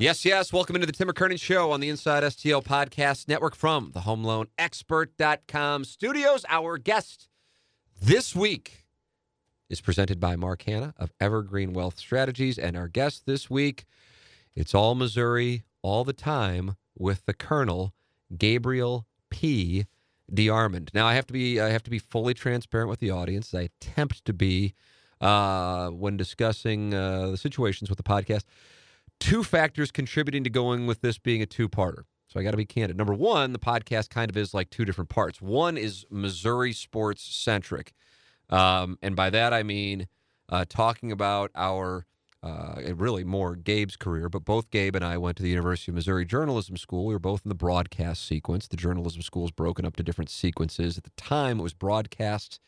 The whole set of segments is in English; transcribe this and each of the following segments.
Yes, yes. Welcome into the Tim McKernan Show on the Inside STL Podcast Network from the HomeLoanExpert.com studios. Our guest this week is presented by Mark Hannah of Evergreen Wealth Strategies. And our guest this week, it's all Missouri all the time with the Colonel, Gabriel P. DeArmond. Now I have to be I have to be fully transparent with the audience. I attempt to be uh, when discussing uh, the situations with the podcast. Two factors contributing to going with this being a two-parter. So I got to be candid. Number one, the podcast kind of is like two different parts. One is Missouri sports centric, um, and by that I mean uh, talking about our uh, really more Gabe's career, but both Gabe and I went to the University of Missouri Journalism School. We were both in the broadcast sequence. The journalism school is broken up to different sequences. At the time, it was broadcast,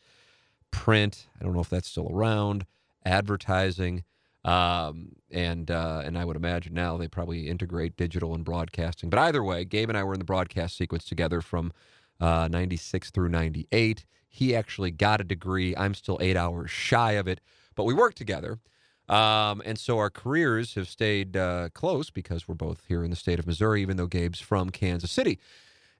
print. I don't know if that's still around, advertising, um, and uh, and I would imagine now they probably integrate digital and broadcasting. But either way, Gabe and I were in the broadcast sequence together from uh, 96 through 98. He actually got a degree. I'm still eight hours shy of it, but we worked together. Um, and so our careers have stayed uh, close because we're both here in the state of Missouri, even though Gabe's from Kansas City.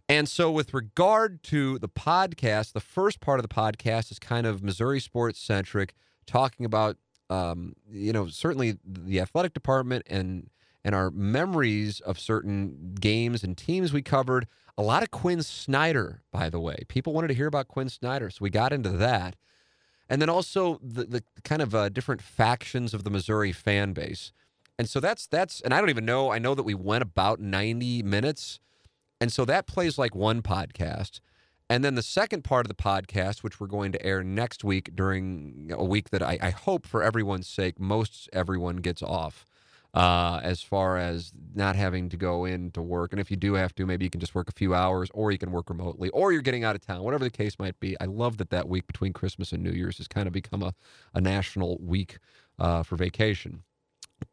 And so, with regard to the podcast, the first part of the podcast is kind of Missouri sports centric, talking about, um, you know, certainly the athletic department and and our memories of certain games and teams we covered. A lot of Quin Snyder, by the way. People wanted to hear about Quin Snyder, so we got into that and then also the, the kind of uh, different factions of the Missouri fan base. And so that's that's and I don't even know. I know that we went about 90 minutes. And so that plays like one podcast. And then the second part of the podcast, which we're going to air next week during a week that I, I hope for everyone's sake, most everyone gets off uh, as far as not having to go in to work. And if you do have to, maybe you can just work a few hours or you can work remotely or you're getting out of town, whatever the case might be. I love that that week between Christmas and New Year's has kind of become a, a national week uh, for vacation.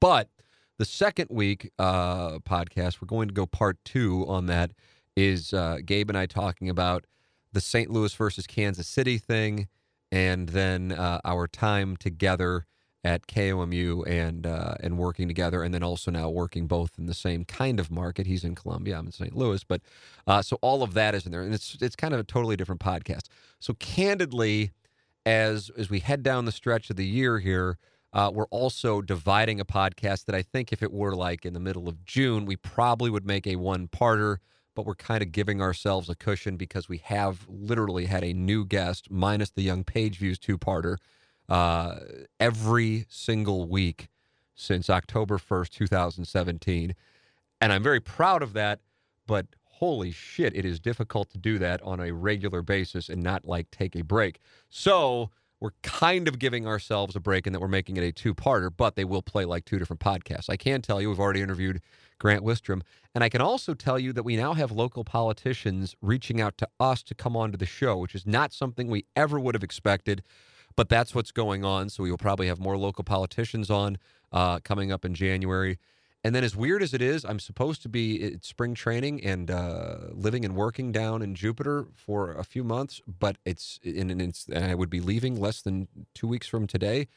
But the second week uh, podcast, we're going to go part two on that, is uh, Gabe and I talking about the St. Louis versus Kansas City thing and then uh, our time together at KOMU and uh, and working together, and then also now working both in the same kind of market. He's in Columbia, I'm in St. Louis, but uh, so all of that is in there, and it's it's kind of a totally different podcast. So candidly, as as we head down the stretch of the year here. Uh, we're also dividing a podcast that I think if it were like in the middle of June, we probably would make a one parter, but we're kind of giving ourselves a cushion because we have literally had a new guest, minus the Young Page Views two parter, uh, every single week since October 1st, 2017. And I'm very proud of that, but holy shit, it is difficult to do that on a regular basis and not like take a break. So we're kind of giving ourselves a break in that we're making it a two parter, but they will play like two different podcasts. I can tell you, we've already interviewed Grant Wistrom. And I can also tell you that we now have local politicians reaching out to us to come onto the show, which is not something we ever would have expected but that's what's going on. So we will probably have more local politicians on uh, coming up in January. And then, as weird as it is, I'm supposed to be at spring training and uh, living and working down in Jupiter for a few months, but it's and, it's and I would be leaving less than two weeks from today.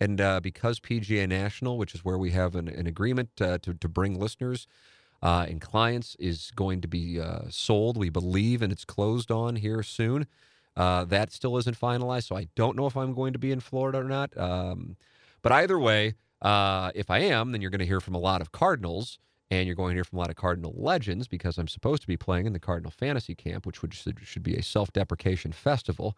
And uh, because PGA National, which is where we have an, an agreement uh, to to bring listeners uh, and clients, is going to be uh, sold, we believe, and it's closed on here soon. Uh, that still isn't finalized, so I don't know if I'm going to be in Florida or not. Um, but either way, uh, if I am, then you're going to hear from a lot of Cardinals, and you're going to hear from a lot of Cardinal legends because I'm supposed to be playing in the Cardinal Fantasy Camp, which would, should be a self-deprecation festival.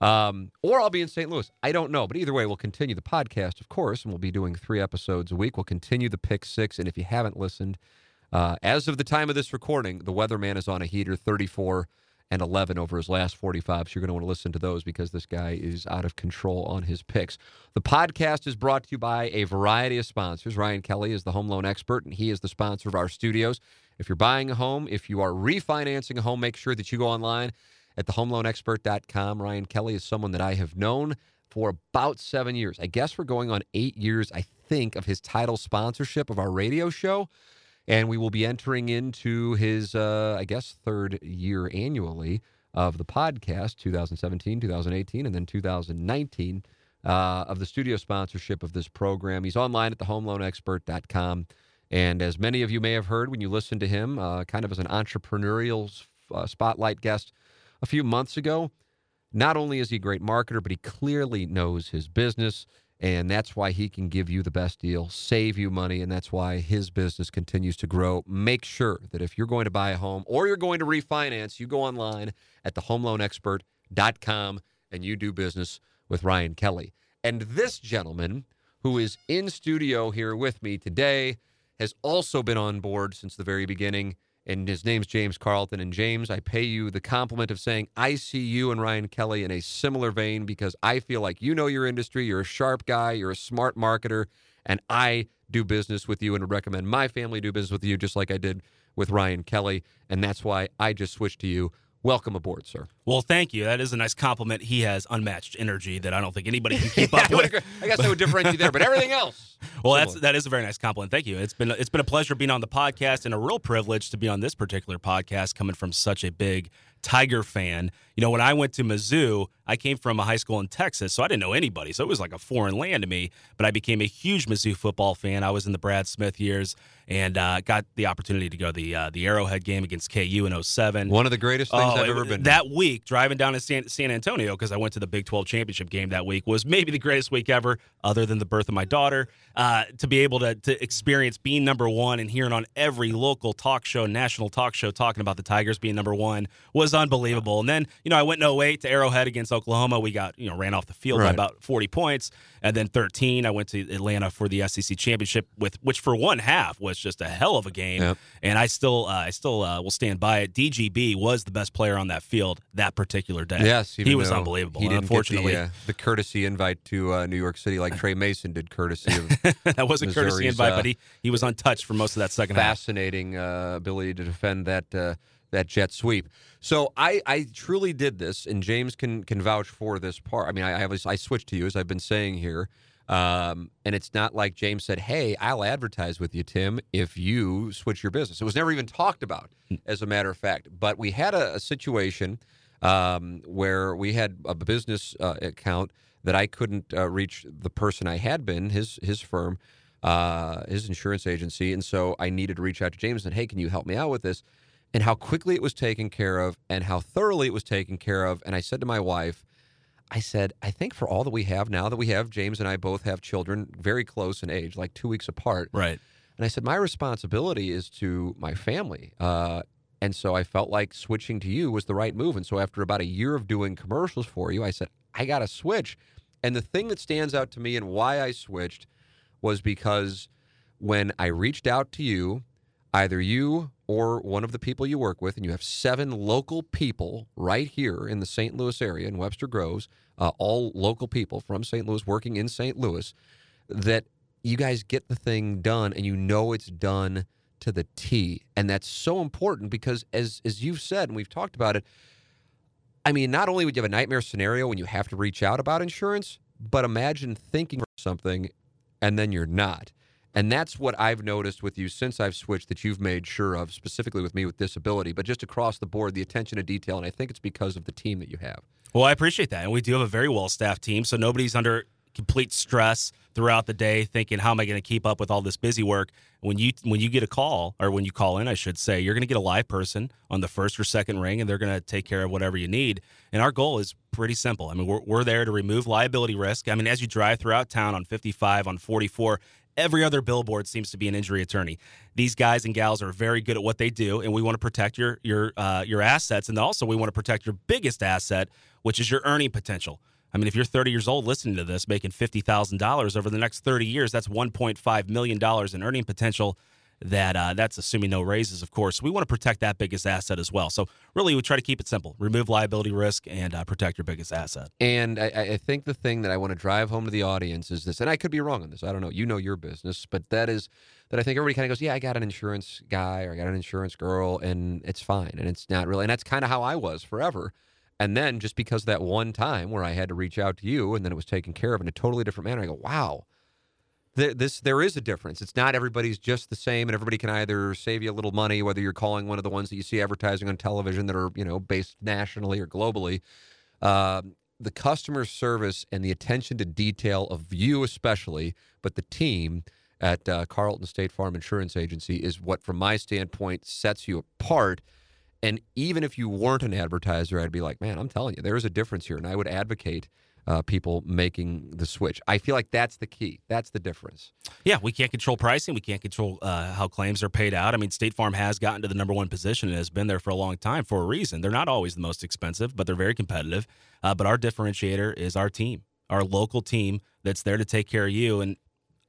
Um, or I'll be in St. Louis. I don't know. But either way, we'll continue the podcast, of course, and we'll be doing three episodes a week. We'll continue the pick six. And if you haven't listened, uh, as of the time of this recording, the weatherman is on a heater 34 and 11 over his last 45. So you're going to want to listen to those because this guy is out of control on his picks. The podcast is brought to you by a variety of sponsors. Ryan Kelley is the home loan expert, and he is the sponsor of our studios. If you're buying a home, if you are refinancing a home, make sure that you go online at thehomeloanexpert.com. Ryan Kelley is someone that I have known for about seven years. I guess we're going on eight years, I think, of his title sponsorship of our radio show. And we will be entering into his, uh, I guess, third year annually of the podcast 2017, 2018, and then 2019 uh, of the studio sponsorship of this program. He's online at thehomeloanexpert.com. And as many of you may have heard when you listened to him, uh, kind of as an entrepreneurial uh, spotlight guest a few months ago, not only is he a great marketer, but he clearly knows his business. And that's why he can give you the best deal, save you money, and that's why his business continues to grow. Make sure that if you're going to buy a home or you're going to refinance, you go online at thehomeloanexpert.com and you do business with Ryan Kelley. And this gentleman, who is in studio here with me today, has also been on board since the very beginning and his name's James Carlton. And James, I pay you the compliment of saying I see you and Ryan Kelley in a similar vein because I feel like you know your industry, you're a sharp guy, you're a smart marketer, and I do business with you and would recommend my family do business with you just like I did with Ryan Kelley. And that's why I just switched to you. Welcome aboard, sir. Well, thank you. That is a nice compliment. He has unmatched energy that I don't think anybody can keep up with. I guess I would differentiate there, but everything else. Well, that's that is a very nice compliment. Thank you. It's been it's been a pleasure being on the podcast and a real privilege to be on this particular podcast coming from such a big Tiger fan. You know, when I went to Mizzou, I came from a high school in Texas, so I didn't know anybody. So it was like a foreign land to me. But I became a huge Mizzou football fan. I was in the Brad Smith years and uh, got the opportunity to go to the uh, the Arrowhead game against KU in 07. One of the greatest things oh, I've ever been. That to. Week, driving down to San, San Antonio because I went to the Big 12 championship game that week was maybe the greatest week ever, other than the birth of my daughter. Uh, to be able to to experience being number one and hearing on every local talk show, national talk show, talking about the Tigers being number one was unbelievable. And then you know I went in 08 to Arrowhead against Oklahoma. We got you know ran off the field right. by about 40 points, and then 13 I went to Atlanta for the SEC championship with which for one half was just a hell of a game. Yep. And I still uh, I still uh, will stand by it. DGB was the best player on that field that particular day. Yes, he was unbelievable. He didn't unfortunately, the, uh, the, courtesy invite to uh, New York City like Tre Mason did courtesy of that was a courtesy invite, but he, he was untouched for most of that second fascinating, half. Fascinating uh, ability to defend that uh, that jet sweep. So I, I truly did this, and James can can vouch for this part. I mean, I I, was, I switched to you as I've been saying here. Um, and it's not like James said, "Hey, I'll advertise with you, Tim, if you switch your business." It was never even talked about, hmm. as a matter of fact. But we had a, a situation um, where we had a business uh, account that I couldn't uh, reach the person I had been his his firm, uh, his insurance agency, and so I needed to reach out to James and, "Hey, can you help me out with this?" And how quickly it was taken care of, and how thoroughly it was taken care of. And I said to my wife I said, I think for all that we have now that we have, James and I both have children very close in age, like two weeks apart. Right. And I said, my responsibility is to my family. Uh, and so I felt like switching to you was the right move. And so after about a year of doing commercials for you, I said, I got to switch. And the thing that stands out to me and why I switched was because when I reached out to you, either you or one of the people you work with, and you have seven local people right here in the St. Louis area in Webster Groves, uh, all local people from St. Louis working in St. Louis, that you guys get the thing done and you know it's done to the T. And that's so important because, as, as you've said, and we've talked about it, I mean, not only would you have a nightmare scenario when you have to reach out about insurance, but imagine thinking for something and then you're not. And that's what I've noticed with you since I've switched that you've made sure of, specifically with me with disability, but just across the board, the attention to detail. And I think it's because of the team that you have. Well, I appreciate that. And we do have a very well staffed team. So nobody's under complete stress throughout the day thinking how am i going to keep up with all this busy work when you when you get a call or when you call in i should say you're going to get a live person on the first or second ring and they're going to take care of whatever you need and our goal is pretty simple i mean we're, we're there to remove liability risk i mean as you drive throughout town on 55 on 44 every other billboard seems to be an injury attorney. These guys and gals are very good at what they do, and we want to protect your your uh, your assets, and also we want to protect your biggest asset, which is your earning potential. I mean, if you're 30 years old listening to this, making fifty thousand dollars over the next 30 years, that's 1.5 million dollars in earning potential. That uh, that's assuming no raises, of course. We want to protect that biggest asset as well. So really, we try to keep it simple: remove liability risk and uh, protect your biggest asset. And I, I think the thing that I want to drive home to the audience is this, and I could be wrong on this. I don't know. You know your business, but that is that I think everybody kind of goes, "Yeah, I got an insurance guy or I got an insurance girl, and it's fine." And it's not really. And that's kind of how I was forever. And then just because that one time where I had to reach out to you, and then it was taken care of in a totally different manner, I go, "Wow." There, this there is a difference. It's not everybody's just the same, and everybody can either save you a little money, whether you're calling one of the ones that you see advertising on television that are you know based nationally or globally. Uh, the customer service and the attention to detail of you, especially, but the team at uh, Carlton State Farm Insurance Agency is what, from my standpoint, sets you apart. And even if you weren't an advertiser, I'd be like, man, I'm telling you, there is a difference here, and I would advocate uh, people making the switch. I feel like that's the key. That's the difference. Yeah, we can't control pricing. We can't control uh, how claims are paid out. I mean, State Farm has gotten to the number one position and has been there for a long time for a reason. They're not always the most expensive, but they're very competitive. Uh, but our differentiator is our team, our local team that's there to take care of you. And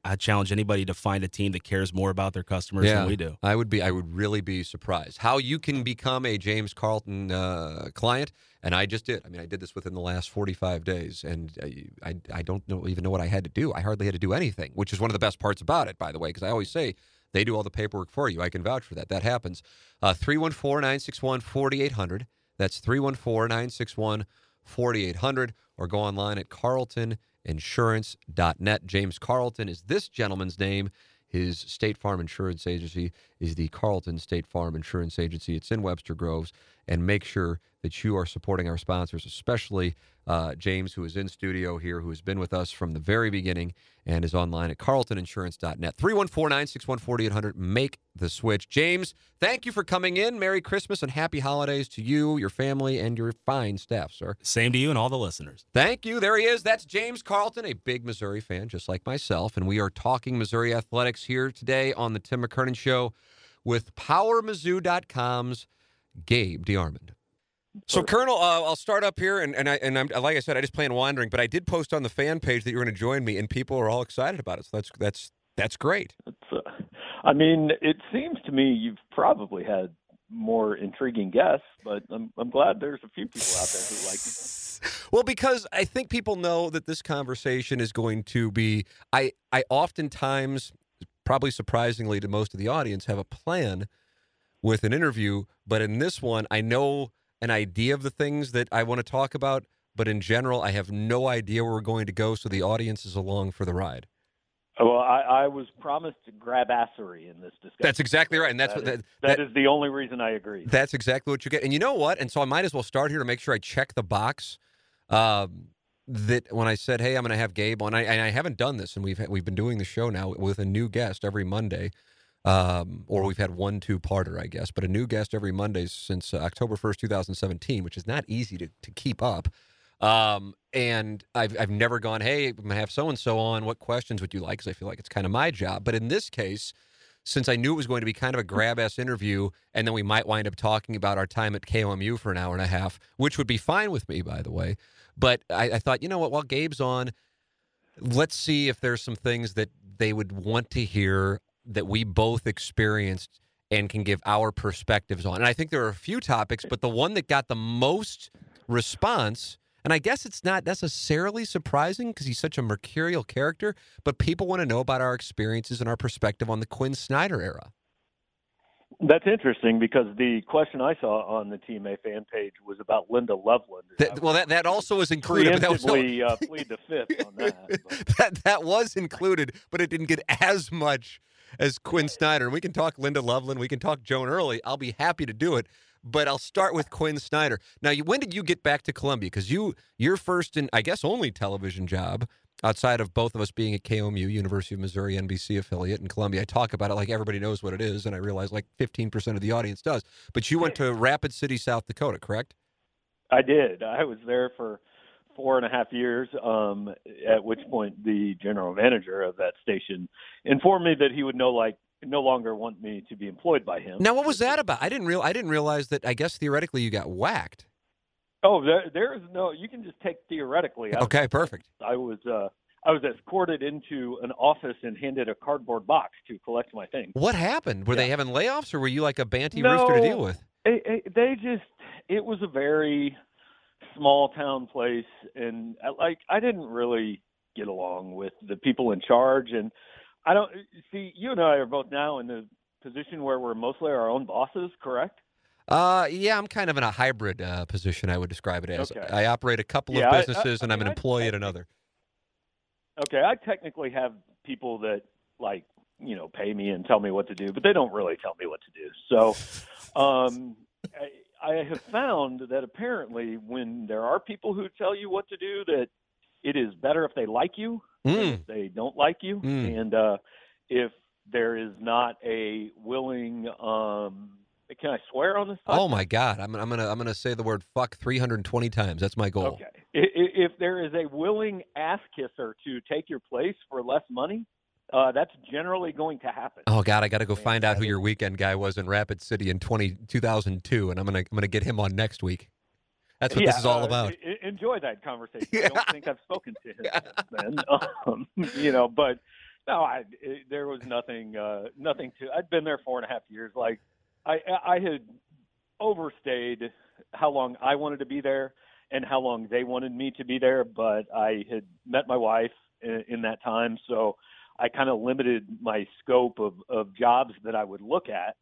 I challenge anybody to find a team that cares more about their customers yeah, than we do. I would be. I would really be surprised how you can become a James Carlton uh, client and I just did. I mean, I did this within the last 45 days, and I, I, I don't know, even know what I had to do. I hardly had to do anything, which is one of the best parts about it, by the way, because I always say they do all the paperwork for you. I can vouch for that. That happens. Uh, 314 961 4800. That's 314 961 4800. Or go online at carltoninsurance.net. James Carlton is this gentleman's name. His State Farm Insurance Agency is the Carlton State Farm Insurance Agency. It's in Webster Groves. And make sure that you are supporting our sponsors, especially uh, James, who is in studio here, who has been with us from the very beginning and is online at carltoninsurance.net. 314 961 4800. Make the switch. James, thank you for coming in. Merry Christmas and happy holidays to you, your family, and your fine staff, sir. Same to you and all the listeners. Thank you. There he is. That's James Carlton, a big Missouri fan, just like myself. And we are talking Missouri athletics here today on the Tim McKernan Show with PowerMizzou.com's Gabe DeArmond. So, Colonel, uh, I'll start up here, and and I and I'm like I said, I just plan wandering, but I did post on the fan page that you're going to join me, and people are all excited about it. So that's that's that's great. Uh, I mean, it seems to me you've probably had more intriguing guests, but I'm I'm glad there's a few people out there who like. Well, because I think people know that this conversation is going to be. I I oftentimes, probably surprisingly to most of the audience, have a plan with an interview, but in this one, I know an idea of the things that I want to talk about, but in general, I have no idea where we're going to go, so the audience is along for the ride. Well, I, I was promised to grab assery in this discussion. That's exactly right, and that's that what is, that, that is the only reason I agree. That's exactly what you get, and you know what? And so I might as well start here to make sure I check the box. Um, that when I said, "Hey, I'm going to have Gabe on," I, and I haven't done this, and we've we've been doing the show now with a new guest every Monday um, or we've had one two parter, I guess, but a new guest every Monday since uh, October 1st, 2017, which is not easy to, to keep up. Um, and I've, I've never gone, hey, I'm going to have so and so on. What questions would you like? Because I feel like it's kind of my job. But in this case, since I knew it was going to be kind of a grab ass interview, and then we might wind up talking about our time at KOMU for an hour and a half, which would be fine with me, by the way. But I, I thought, you know what, while Gabe's on, let's see if there's some things that they would want to hear that we both experienced and can give our perspectives on. And I think there are a few topics, but the one that got the most response, and I guess it's not necessarily surprising because he's such a mercurial character, but people want to know about our experiences and our perspective on the Quin Snyder era. That's interesting because the question I saw on the TMA fan page was about Linda Loveland. That, well, that, that also was included. But that was no, uh, plead the fifth on that. that. That was included, but it didn't get as much as Quin Snyder. And we can talk Linda Loveland. We can talk Joan Early. I'll be happy to do it. But I'll start with Quin Snyder. Now, when did you get back to Columbia? Because you, your first and I guess only television job outside of both of us being at KOMU, University of Missouri NBC affiliate in Columbia. I talk about it like everybody knows what it is, and I realize like 15% of the audience does. But you went to Rapid City, South Dakota, correct? I did. I was there for four and a half years. Um, at which point, the general manager of that station informed me that he would no like no longer want me to be employed by him. Now, what was that about? I didn't real I didn't realize that. I guess theoretically, you got whacked. Oh, there, there is no. You can just take theoretically. Okay, perfect. I was uh, I was escorted into an office and handed a cardboard box to collect my things. What happened? Were they having layoffs, or were you like a banty No. rooster to deal with? It, it, they just it was a very small town place and I, like I didn't really get along with the people in charge and I don't see you and I are both now in the position where we're mostly our own bosses, correct? Uh, yeah, I'm kind of in a hybrid uh, position. I would describe it as. Okay. I operate a couple Yeah, of I- I- businesses, I and I'm an mean, employee at another. Okay, I technically have people that like you know pay me and tell me what to do, but they don't really tell me what to do. So, um, I, I have found that apparently when there are people who tell you what to do, that it is better if they like you Mm. if they don't like you, Mm. and uh, if there is not a willing. Um, can I swear on this? Oh my God, I'm, I'm gonna I'm gonna say the word fuck 320 times. That's my goal. Okay. I- i- If there is a willing ass kisser to take your place for less money, uh, that's generally going to happen. Oh God, I got to go find out who your weekend guy was in Rapid City in 20, 2002, and I'm gonna I'm gonna get him on next week. That's what Yeah, this is all uh, about. enjoy that conversation. I don't think I've spoken to him since then. Um, you know, but no, I it, there was nothing, uh, nothing to. I'd been there four and a half years. Like I, I had overstayed how long I wanted to be there and how long they wanted me to be there, but I had met my wife in, in that time, so I kind of limited my scope of, of jobs that I would look at.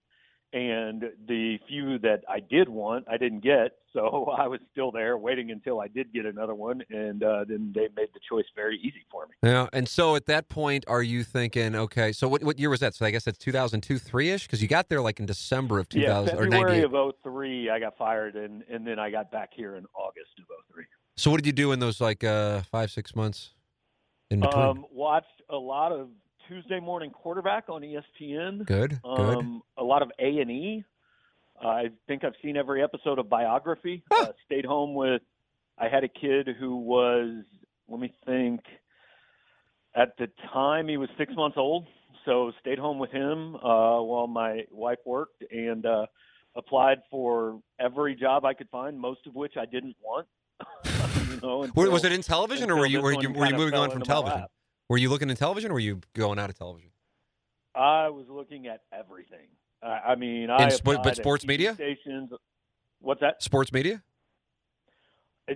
And the few that I did want, I didn't get. So I was still there waiting until I did get another one. And uh, then they made the choice very easy for me. Yeah, and so at that point, are you thinking, okay, so what what year was that? So I guess that's 2002, three ish, because you got there like in December of 2000 yeah, or February 98. of 03, I got fired. And, and then I got back here in August of 03. So what did you do in those like uh, five six months in between? Um, watched a lot of Tuesday morning quarterback on ESPN. good, good. Um, a lot of A and E. I think I've seen every episode of Biography. Huh. Uh, stayed home with. I had a kid who was. Let me think. At the time, he was six months old, so stayed home with him uh, while my wife worked, and uh, applied for every job I could find, most of which I didn't want. you know, Were- was it in television, or were you were you were you moving on from television? Were you looking at television, or were you going out of television? I was looking at everything. I I mean, I sp- but sports media? stations. What's that? Sports media? Uh,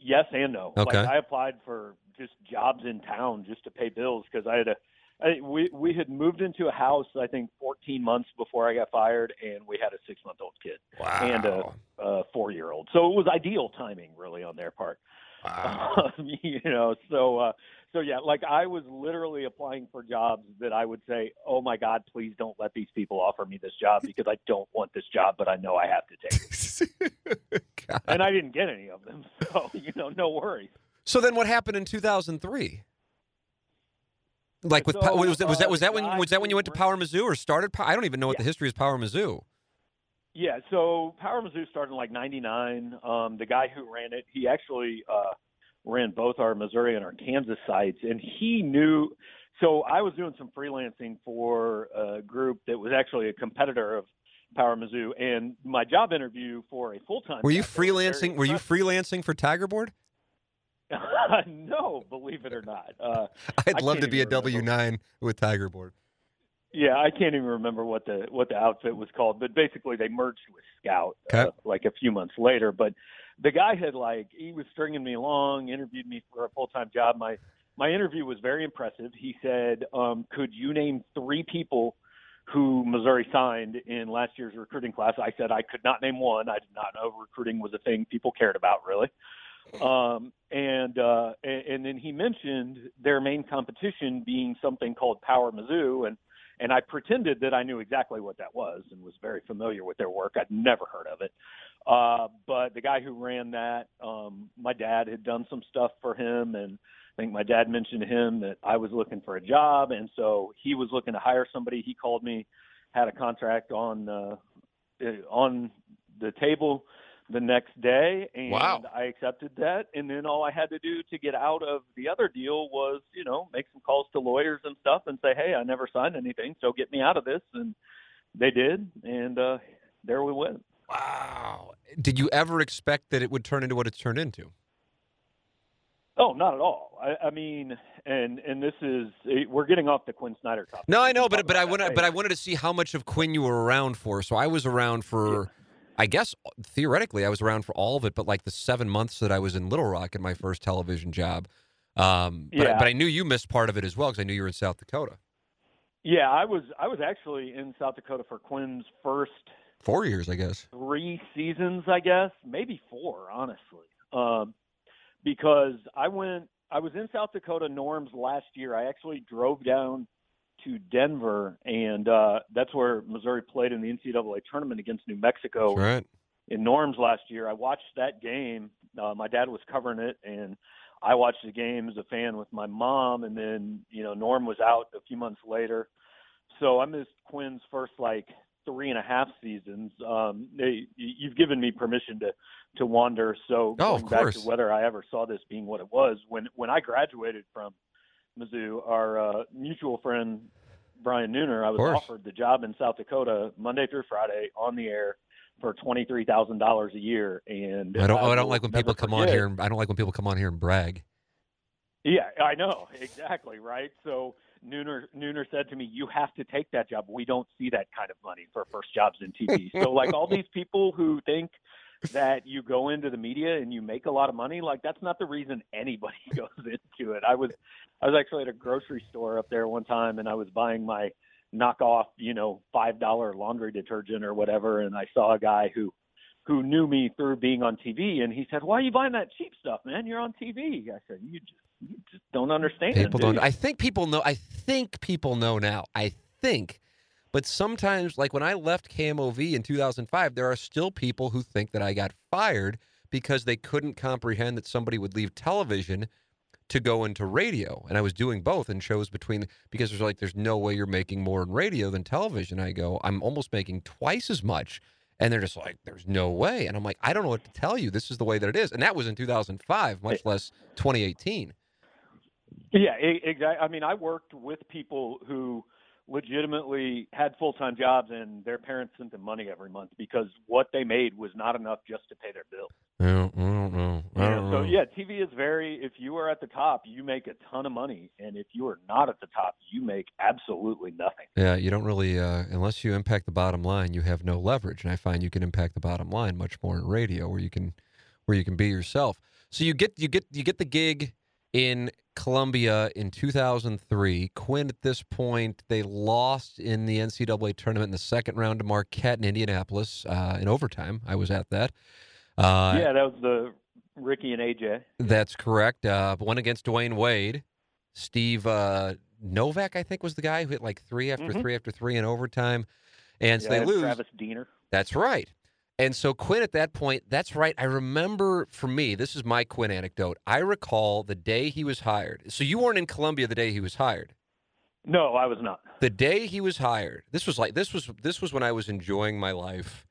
Yes and no. Okay. Like I applied for just jobs in town just to pay bills because I had a. I, we we had moved into a house I think 14 months before I got fired, and we had a six month old kid Wow. and a, a four year old. So it was ideal timing, really, on their part. wow. you know, so uh, so yeah, like I was literally applying for jobs that I would say, "Oh my God, please don't let these people offer me this job because I don't want this job, but I know I have to take it." And I didn't get any of them, so you know, no worries. So then, what happened in 2003? Like with So, was that was that uh, was that when was that when you went to Power Mizzou or started? I don't even know what Yeah. the history is Power Mizzou. Yeah, so Power Mizzou started in like '99. Um, the guy who ran it, he actually uh, ran both our Missouri and our Kansas sites, and he knew. So I was doing some freelancing for a group that was actually a competitor of Power Mizzou, and my job interview for a full time. Were you freelancing? Were you freelancing for Tiger Board? no, believe it or not. Uh, I'd love to be a. W nine with Tiger Board. Yeah, I can't even remember what the what the outfit was called, but basically they merged with Scout Okay. uh, like a few months later. But the guy had like he was stringing me along, interviewed me for a full time job. My my interview was very impressive. He said, um, "Could you name three people who Missouri signed in last year's recruiting class?" I said I could not name one. I did not know recruiting was a thing people cared about really. Um, and, uh, and and then he mentioned their main competition being something called Power Mizzou, and and I pretended that I knew exactly what that was and was very familiar with their work. I'd never heard of it. Uh, but the guy who ran that, um, my dad had done some stuff for him, and I think my dad mentioned to him that I was looking for a job, and so he was looking to hire somebody. He called me, had a contract on uh, on the table the next day, and Wow. I accepted that. And then all I had to do to get out of the other deal was, you know, make some calls to lawyers and stuff, and say, "Hey, I never signed anything, so get me out of this." And they did, and uh, there we went. Wow. Did you ever expect that it would turn into what it's turned into? Oh, not at all. I, I mean, and and this is we're getting off the Quin Snyder topic. No, I know, but but I wanted but I wanted to see how much of Quin you were around for. So I was around for, I guess theoretically I was around for all of it, but like the seven months that I was in Little Rock in my first television job. Um, but, I, Yeah. but I knew you missed part of it as well because I knew you were in South Dakota. Yeah, I was I was actually in South Dakota for Quin's first Four years, I guess. three seasons, I guess, maybe four, honestly. Um, because I went, I was in South Dakota Norms last year. I actually drove down to Denver, and uh, that's where Missouri played in the NCAA tournament against New Mexico That's right. in Norms last year. I watched that game. Uh, my dad was covering it, and I watched the game as a fan with my mom. And then, you know, Norm was out a few months later, so I missed Quin's first like three and a half seasons. Um, they, you've given me permission to to wander. So Oh, going of back to whether I ever saw this being what it was when when I graduated from Mizzou, our uh, mutual friend Brian Nooner, I was course. offered the job in South Dakota Monday through Friday on the air for twenty three thousand dollars a year. And I don't. I don't like when people come on here. And, I don't like when people come on here and brag. Yeah, I know exactly right. So Nooner Nooner said to me, "You have to take that job. We don't see that kind of money for first jobs in TV." so like all these people who think that you go into the media and you make a lot of money, like that's not the reason anybody goes into it. I was I was actually at a grocery store up there one time and I was buying my knockoff, you know, five dollar laundry detergent or whatever, and I saw a guy who who knew me through being on TV, and he said, "Why are you buying that cheap stuff, man? You're on TV." I said, "You just you just don't understand." People do don't. you?" I think people know. I think people know now. I think, but sometimes, like when I left KMOV in 2005, there are still people who think that I got fired because they couldn't comprehend that somebody would leave television to go into radio, and I was doing both and shows between because there's like there's no way you're making more in radio than television. I go, I'm almost making twice as much. And they're just like, there's no way. And I'm like, I don't know what to tell you. This is the way that it is. And that was in 2005, eh much less 2018. Yeah, exactly. I mean, I worked with people who legitimately had full-time jobs and their parents sent them money every month because what they made was not enough just to pay their bills. Don't, I don't know. I You know, don't so yeah, TV is very. If you are at the top, you make a ton of money, and if you are not at the top, you make absolutely nothing. Yeah, you don't really, uh, unless you impact the bottom line, you have no leverage. And I find you can impact the bottom line much more in radio, where you can, where you can be yourself. So you get, you get, you get the gig in Columbia in 2003. Quin, at this point, they lost in the NCAA tournament in the second round to Marquette in Indianapolis uh, in overtime. I was at that. Uh, yeah, that was the Rickey and AJ. That's correct. Uh, one against Dwyane Wade. Steve uh, Novak, I think, was the guy who hit like three after Mhm. three after three in overtime. And so Yeah, they lose. Travis Diener. That's right. And so Quin at that point, that's right. I remember for me, this is my Quin anecdote. I recall the day he was hired. So you weren't in Columbia the day he was hired. No, I was not. The day he was hired, this was like this was this was when I was enjoying my life.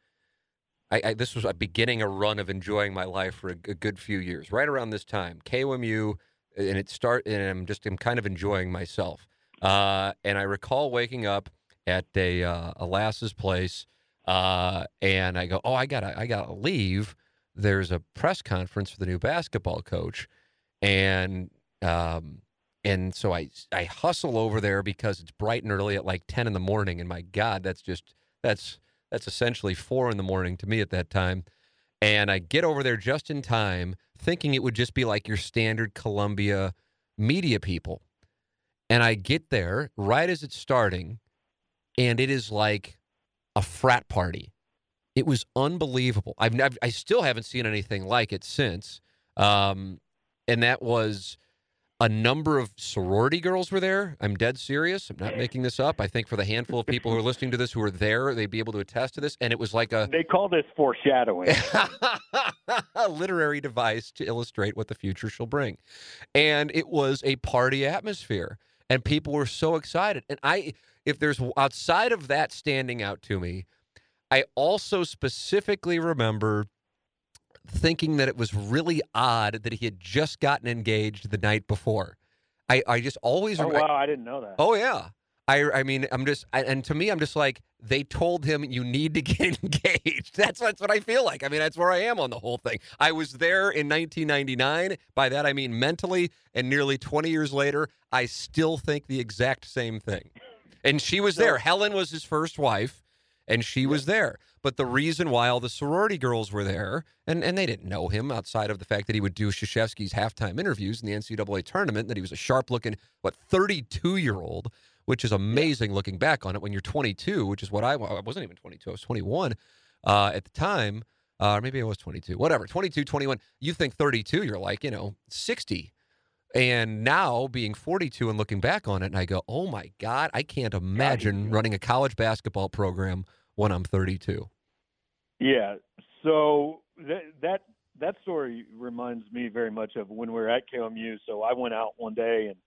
I, I this was a beginning a run of enjoying my life for a good few years. Right around this time, KOMU, and it start and I'm just I'm kind of enjoying myself. Uh, and I recall waking up at a uh, a Lass's place, uh, and I go, oh, I gotta I gotta leave. There's a press conference for the new basketball coach, and um, and so I I hustle over there because it's bright and early at like ten in the morning, and my God, that's just that's that's essentially four in the morning to me at that time. And I get over there just in time, thinking it would just be like your standard Columbia media people. And I get there right as it's starting, and it is like a frat party. It was unbelievable. I've, nev- I still haven't seen anything like it since. Um, and that was a number of sorority girls were there. I'm dead serious. I'm not making this up. I think for the handful of people who are listening to this who are there, they'd be able to attest to this. And it was like a They call this foreshadowing. a literary device to illustrate what the future shall bring. And it was a party atmosphere. And people were so excited. And I, if there's outside of that standing out to me, I also specifically remember thinking that it was really odd that he had just gotten engaged the night before. I, I just always oh wow, I didn't know that. Oh yeah. I, I mean, I'm just, I, and to me, I'm just like, they told him you need to get engaged. That's that's what I feel like. I mean, that's where I am on the whole thing. I was there in 1999. By that I mean mentally, and nearly 20 years later, I still think the exact same thing. And she was there. Helen was his first wife, and she was there. But the reason why all the sorority girls were there, and, and they didn't know him outside of the fact that he would do Krzyzewski's halftime interviews in the NCAA tournament, that he was a sharp looking, what, 32 year old, which is amazing looking back on it when you're 22, which is what I, I wasn't even 22, I was 21 uh, at the time. Uh, or maybe I was 22, whatever, 22, 21. You think 32, you're like, you know, 60. And now being 42 and looking back on it, and I go, oh my God, I can't imagine running a college basketball program when I'm 32. Yeah. So that that that story reminds me very much of when we were at KMU. So I went out one day and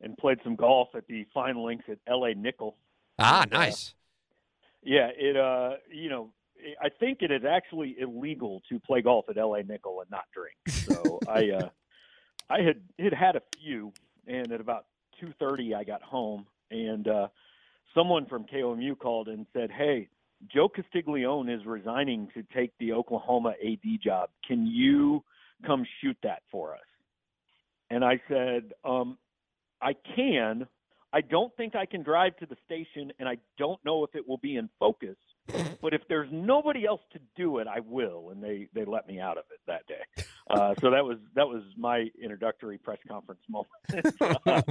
and played some golf at the fine links at LA Nickell. Ah, And, uh, nice. yeah, it uh you know I think it is actually illegal to play golf at LA Nickell and not drink. So I uh I had had had a few and at about 2:30 I got home and uh someone from KOMU called and said, "Hey, Joe Castiglione is resigning to take the Oklahoma AD job. Can you come shoot that for us?" And I said, um, "I can. I don't think I can drive to the station, and I don't know if it will be in focus. But if there's nobody else to do it, I will." And they they let me out of it that day. Uh, so that was that was my introductory press conference moment. Uh,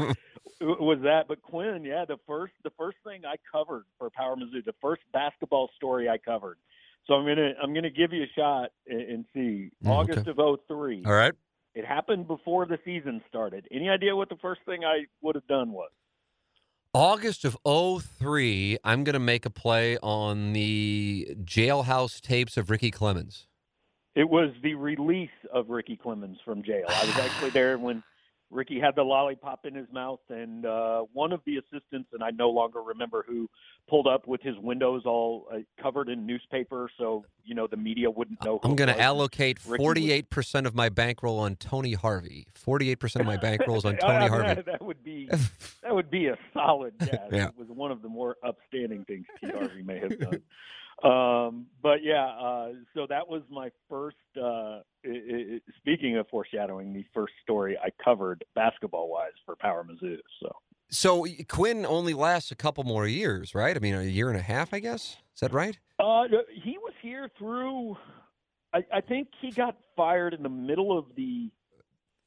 was that but quin yeah the first the first thing i covered for power mizzou the first basketball story i covered so i'm gonna i'm gonna give you a shot and, and see Mm, august okay. of 03 All right. It happened before the season started. Any idea what the first thing i would have done was? August of 03, I'm going to make a play on the jailhouse tapes of Ricky Clemons. it was the release of ricky clemons from jail. I was actually there when ricky had the lollipop in his mouth and uh one of the assistants and i no longer remember who pulled up with his windows all uh, covered in newspaper so you know the media wouldn't know who I'm going to allocate 48% of my bankroll on Tony Harvey. 48% of my bankroll is on Tony I mean, Harvey. That, that would be that would be a solid guess. Yeah. It was one of the more upstanding things T. Harvey may have done. Um, but yeah, uh, so that was my first. Uh, i i speaking of foreshadowing, the first story I covered basketball wise for Power Mizzou. So So Quin only lasts a couple more years, right? I mean, a year and a half, I guess. Is that right? uh, he was here through. I, I think he got fired in the middle of the.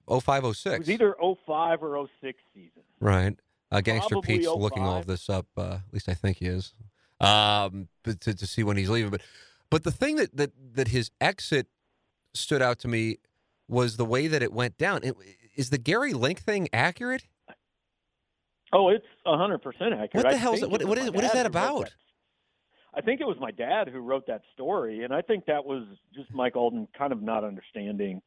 Oh five oh It was either 05 or 06 season. Right. Uh, Gangster Probably Pete's looking all of this up. Uh, at least I think he is. Um, but to, to see when he's leaving. But but the thing that, that that his exit stood out to me was the way that it went down. It, is the Gary Link thing accurate? Oh, it's hundred percent accurate. What the hell is it- what- what is- what is that about? I think it was my dad who wrote that story, and I think that was just Mike Alden kind of not understanding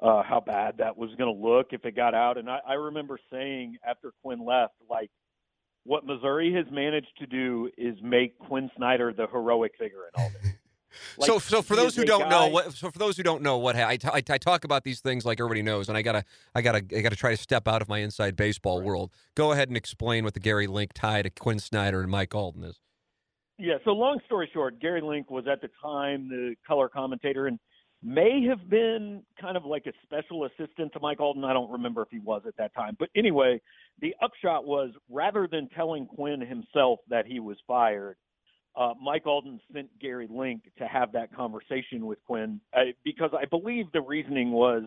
uh, how bad that was going to look if it got out. And I, I remember saying after Quin left, like, what Missouri has managed to do is make Quin Snyder the heroic figure in all this. Like, so, so for those who don't know what, so for those who don't know what, ha- I, t- I, t- I talk about these things like everybody knows, and I gotta, I gotta, I gotta try to step out of my inside baseball Right. world. Go ahead and explain what the Gary Link tie to Quin Snyder and Mike Alden is. Yeah, so long story short, Gary Link was at the time the color commentator and may have been kind of like a special assistant to Mike Alden. I don't remember if he was at that time. But anyway, the upshot was rather than telling Quin himself that he was fired, uh, Mike Alden sent Gary Link to have that conversation with Quin uh, because I believe the reasoning was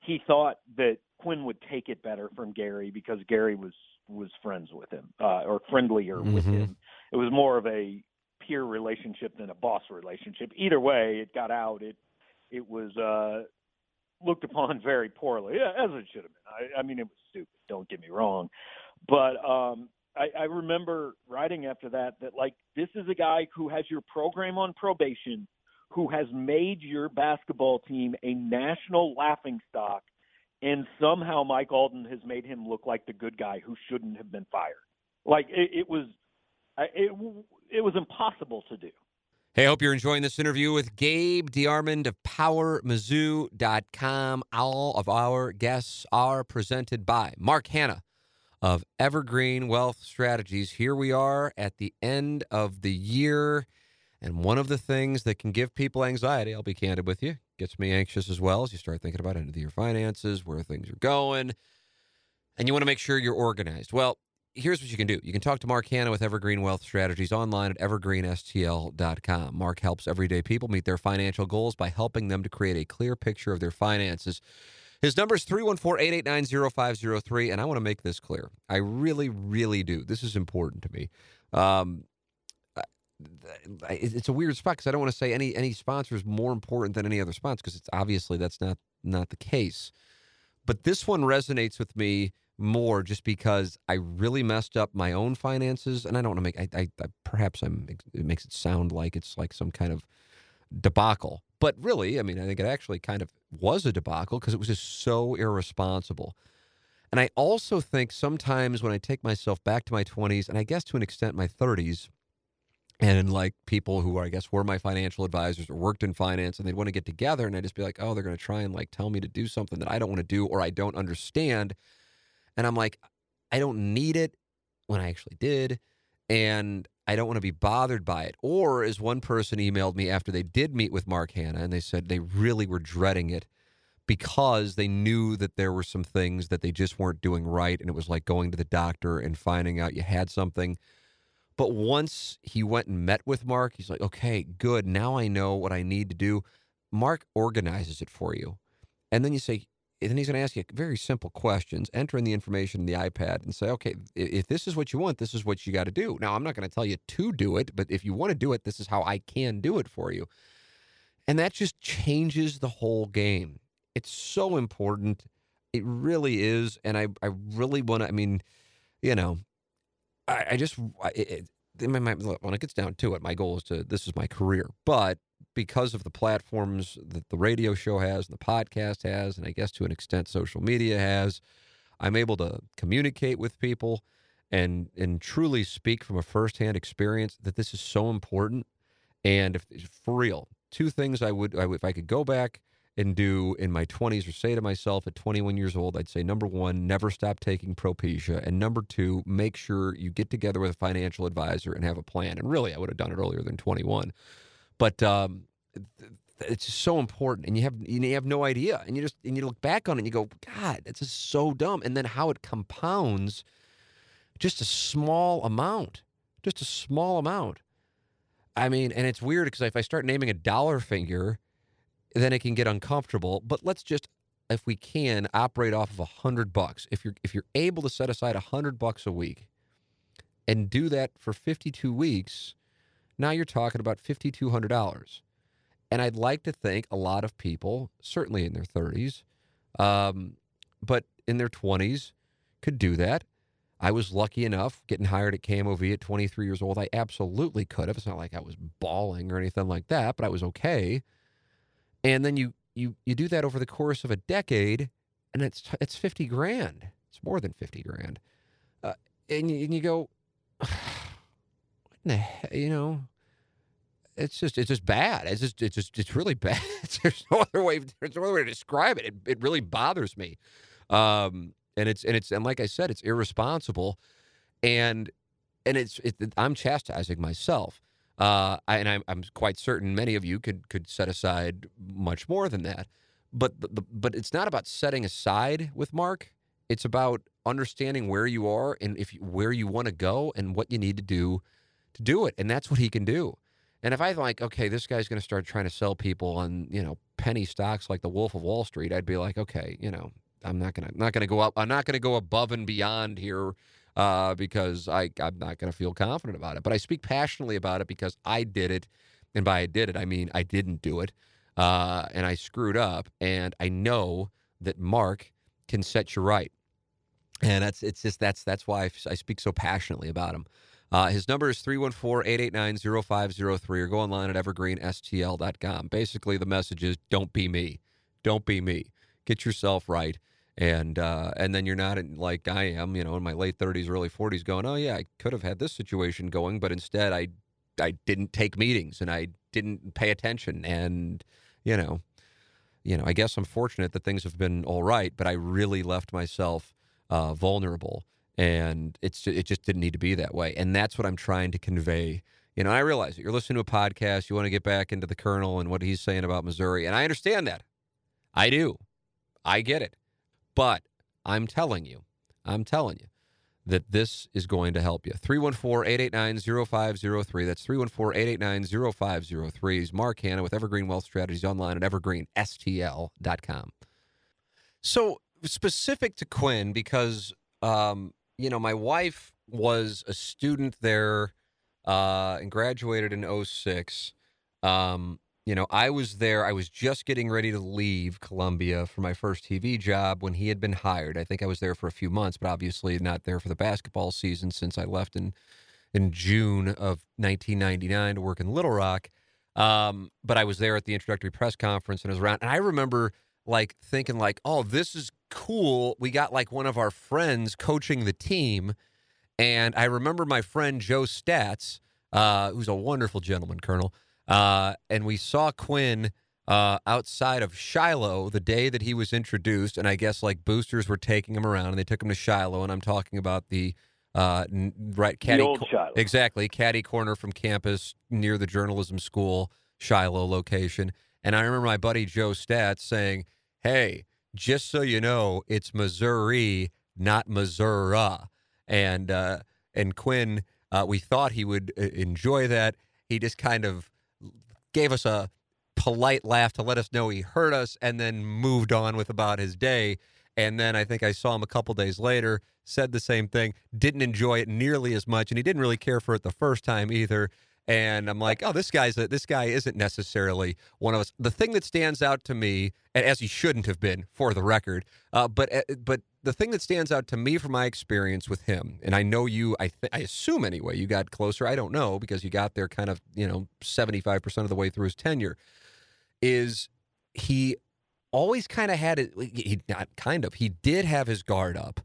he thought that Quin would take it better from Gary because Gary was was friends with him uh, or friendlier with Mhm. him. It was more of a peer relationship than a boss relationship. Either way, it got out. It it was uh, looked upon very poorly, as it should have been. I, I mean, it was stupid. Don't get me wrong, but um, I, I remember writing after that that like this is a guy who has your program on probation, who has made your basketball team a national laughing stock, and somehow Mike Alden has made him look like the good guy who shouldn't have been fired. Like it, it was, it it was impossible to do. Hey, hope you're enjoying this interview with Gabe DeArmond of PowerMizzou.com. All of our guests are presented by Mark Hannah of Evergreen Wealth Strategies. Here we are at the end of the year. And one of the things that can give people anxiety, I'll be candid with you, gets me anxious as well as you start thinking about end of the year finances, where things are going, and you want to make sure you're organized. Well, here's what you can do. You can talk to Mark Hannah with Evergreen Wealth Strategies online at evergreenstl.com. Mark helps everyday people meet their financial goals by helping them to create a clear picture of their finances. His number is 314 889 0503. And I want to make this clear. I really, really do. This is important to me. Um, it's a weird spot because I don't want to say any any sponsor is more important than any other sponsor because it's obviously that's not not the case. But this one resonates with me more just because I really messed up my own finances, and I don't want to make. I, I, I perhaps I'm. It makes it sound like it's like some kind of debacle, but really, I mean, I think it actually kind of was a debacle because it was just so irresponsible. And I also think sometimes when I take myself back to my 20s, and I guess to an extent my 30s, and like people who I guess were my financial advisors or worked in finance and they'd want to get together and I'd just be like, oh, they're going to try and like tell me to do something that I don't want to do or I don't understand. And I'm like, I don't need it when I actually did. And I don't want to be bothered by it. Or as one person emailed me after they did meet with Mark Hannah and they said they really were dreading it because they knew that there were some things that they just weren't doing right. And it was like going to the doctor and finding out you had something but once he went and met with Mark, he's like, okay, good. Now I know what I need to do. Mark organizes it for you. And then you say, and then he's going to ask you very simple questions. Enter in the information in the iPad and say, okay, if this is what you want, this is what you got to do. Now, I'm not going to tell you to do it, but if you want to do it, this is how I can do it for you. And that just changes the whole game. It's so important. It really is. And I, I really want to, I mean, you know, I, I just it, it, when it gets down to it, my goal is to this is my career, but because of the platforms that the radio show has and the podcast has, and I guess to an extent social media has, I'm able to communicate with people and and truly speak from a firsthand experience that this is so important. And if for real, two things I would, I if I could go back and do in my 20s or say to myself at 21 years old, I'd say number one, never stop taking Propecia. And number two, make sure you get together with a financial advisor and have a plan. And really, I would have done it earlier than 21. But um, it's just so important. And you have you have no idea. And you just and you look back on it and you go, God, that's just so dumb. And then how it compounds just a small amount, just a small amount. I mean, and it's weird because if I start naming a dollar figure, then it can get uncomfortable. But let's just, if we can, operate off of a hundred bucks. If you're if you're able to set aside a hundred bucks a week and do that for 52 weeks, now you're talking about $5,200. And I'd like to think a lot of people, certainly in their 30s, um, but in their 20s, could do that. I was lucky enough getting hired at KMOV at 23 years old. I absolutely could have. It's not like I was bawling or anything like that, but I was okay and then you you you do that over the course of a decade, and it's it's fifty grand. It's more than fifty grand, uh, and you, and you go, the you know? It's just it's just bad. It's just it's just it's really bad. there's no other way. There's no other way to describe it. It, it really bothers me, um, and it's and it's and like I said, it's irresponsible, and and it's it, I'm chastising myself. Uh, and I'm, I'm quite certain many of you could could set aside much more than that. But the, but it's not about setting aside with Mark. It's about understanding where you are and if where you want to go and what you need to do do it. And that's what he can do. And if I like, okay, this guy's going to start trying to sell people on you know penny stocks like the Wolf of Wall Street, I'd be like, okay, you know, I'm not gonna not gonna go up. I'm not gonna go above and beyond here uh, because I, I'm not to feel confident about it. But I speak passionately about it because I did it. And by I did it, I mean I didn't do it. Uh, and I screwed up. And I know that Mark can set you right. And that's it's just that's that's why I speak so passionately about him. Uh, his number is 314-889-0503 or go online at evergreenstl.com. Basically, the message is don't be me. Don't be me. Get yourself right and uh, and then you're not in, like I am, you know, in my late 30s, early 40s, going, oh yeah, I could have had this situation going, but instead I I didn't take meetings and I didn't pay attention, and you know, you know, I guess I'm fortunate that things have been all right, but I really left myself uh, vulnerable, and it's it just didn't need to be that way. And that's what I'm trying to convey. You know, I realize that you're listening to a podcast, you want to get back into the Colonel and what he's saying about Missouri, and I understand that. I do. I get it. But I'm telling you, I'm telling you that this is going to help you. 314-889-0503. That's 314-889-0503. He's Mark Hannah with Evergreen Wealth Strategies online at evergreenstl.com. So specific to Quin, because um, you know, my wife was a student there uh, and graduated in 06. Um, you know, I was there. I was just getting ready to leave Columbia for my first TV job when he had been hired. I think I was there for a few months, but obviously not there for the basketball season since I left in in June of 1999 to work in Little Rock. Um, but I was there at the introductory press conference and I was around. And I remember like thinking like, oh, this is cool. We got like one of our friends coaching the team. And I remember my friend Joe Stats, uh, who's a wonderful gentleman, Colonel. Uh, and we saw Quin uh, outside of Shiloh the day that he was introduced. And I guess like boosters were taking him around and they took him to Shiloh. And I'm talking about the uh, right caddy, Shiloh. exactly caddy corner from campus near the journalism school Shiloh location. And I remember my buddy Joe Stats saying, "Hey, just so you know, it's Missouri, not Missouri." And uh, and Quin, uh, we thought he would uh, enjoy that. He just kind of gave us a polite laugh to let us know he heard us and then moved on with about his day. And then I think I saw him a couple days later, said the same thing, didn't enjoy it nearly as much, and he didn't really care for it the first time either. And I'm like, oh, this guy's a, this guy isn't necessarily one of us. The thing that stands out to me, and as he shouldn't have been, for the record, uh, but uh, but the thing that stands out to me from my experience with him, and I know you, I th- I assume anyway, you got closer. I don't know because you got there kind of you know 75 percent of the way through his tenure. Is he always kind of had it? He not kind of. He did have his guard up.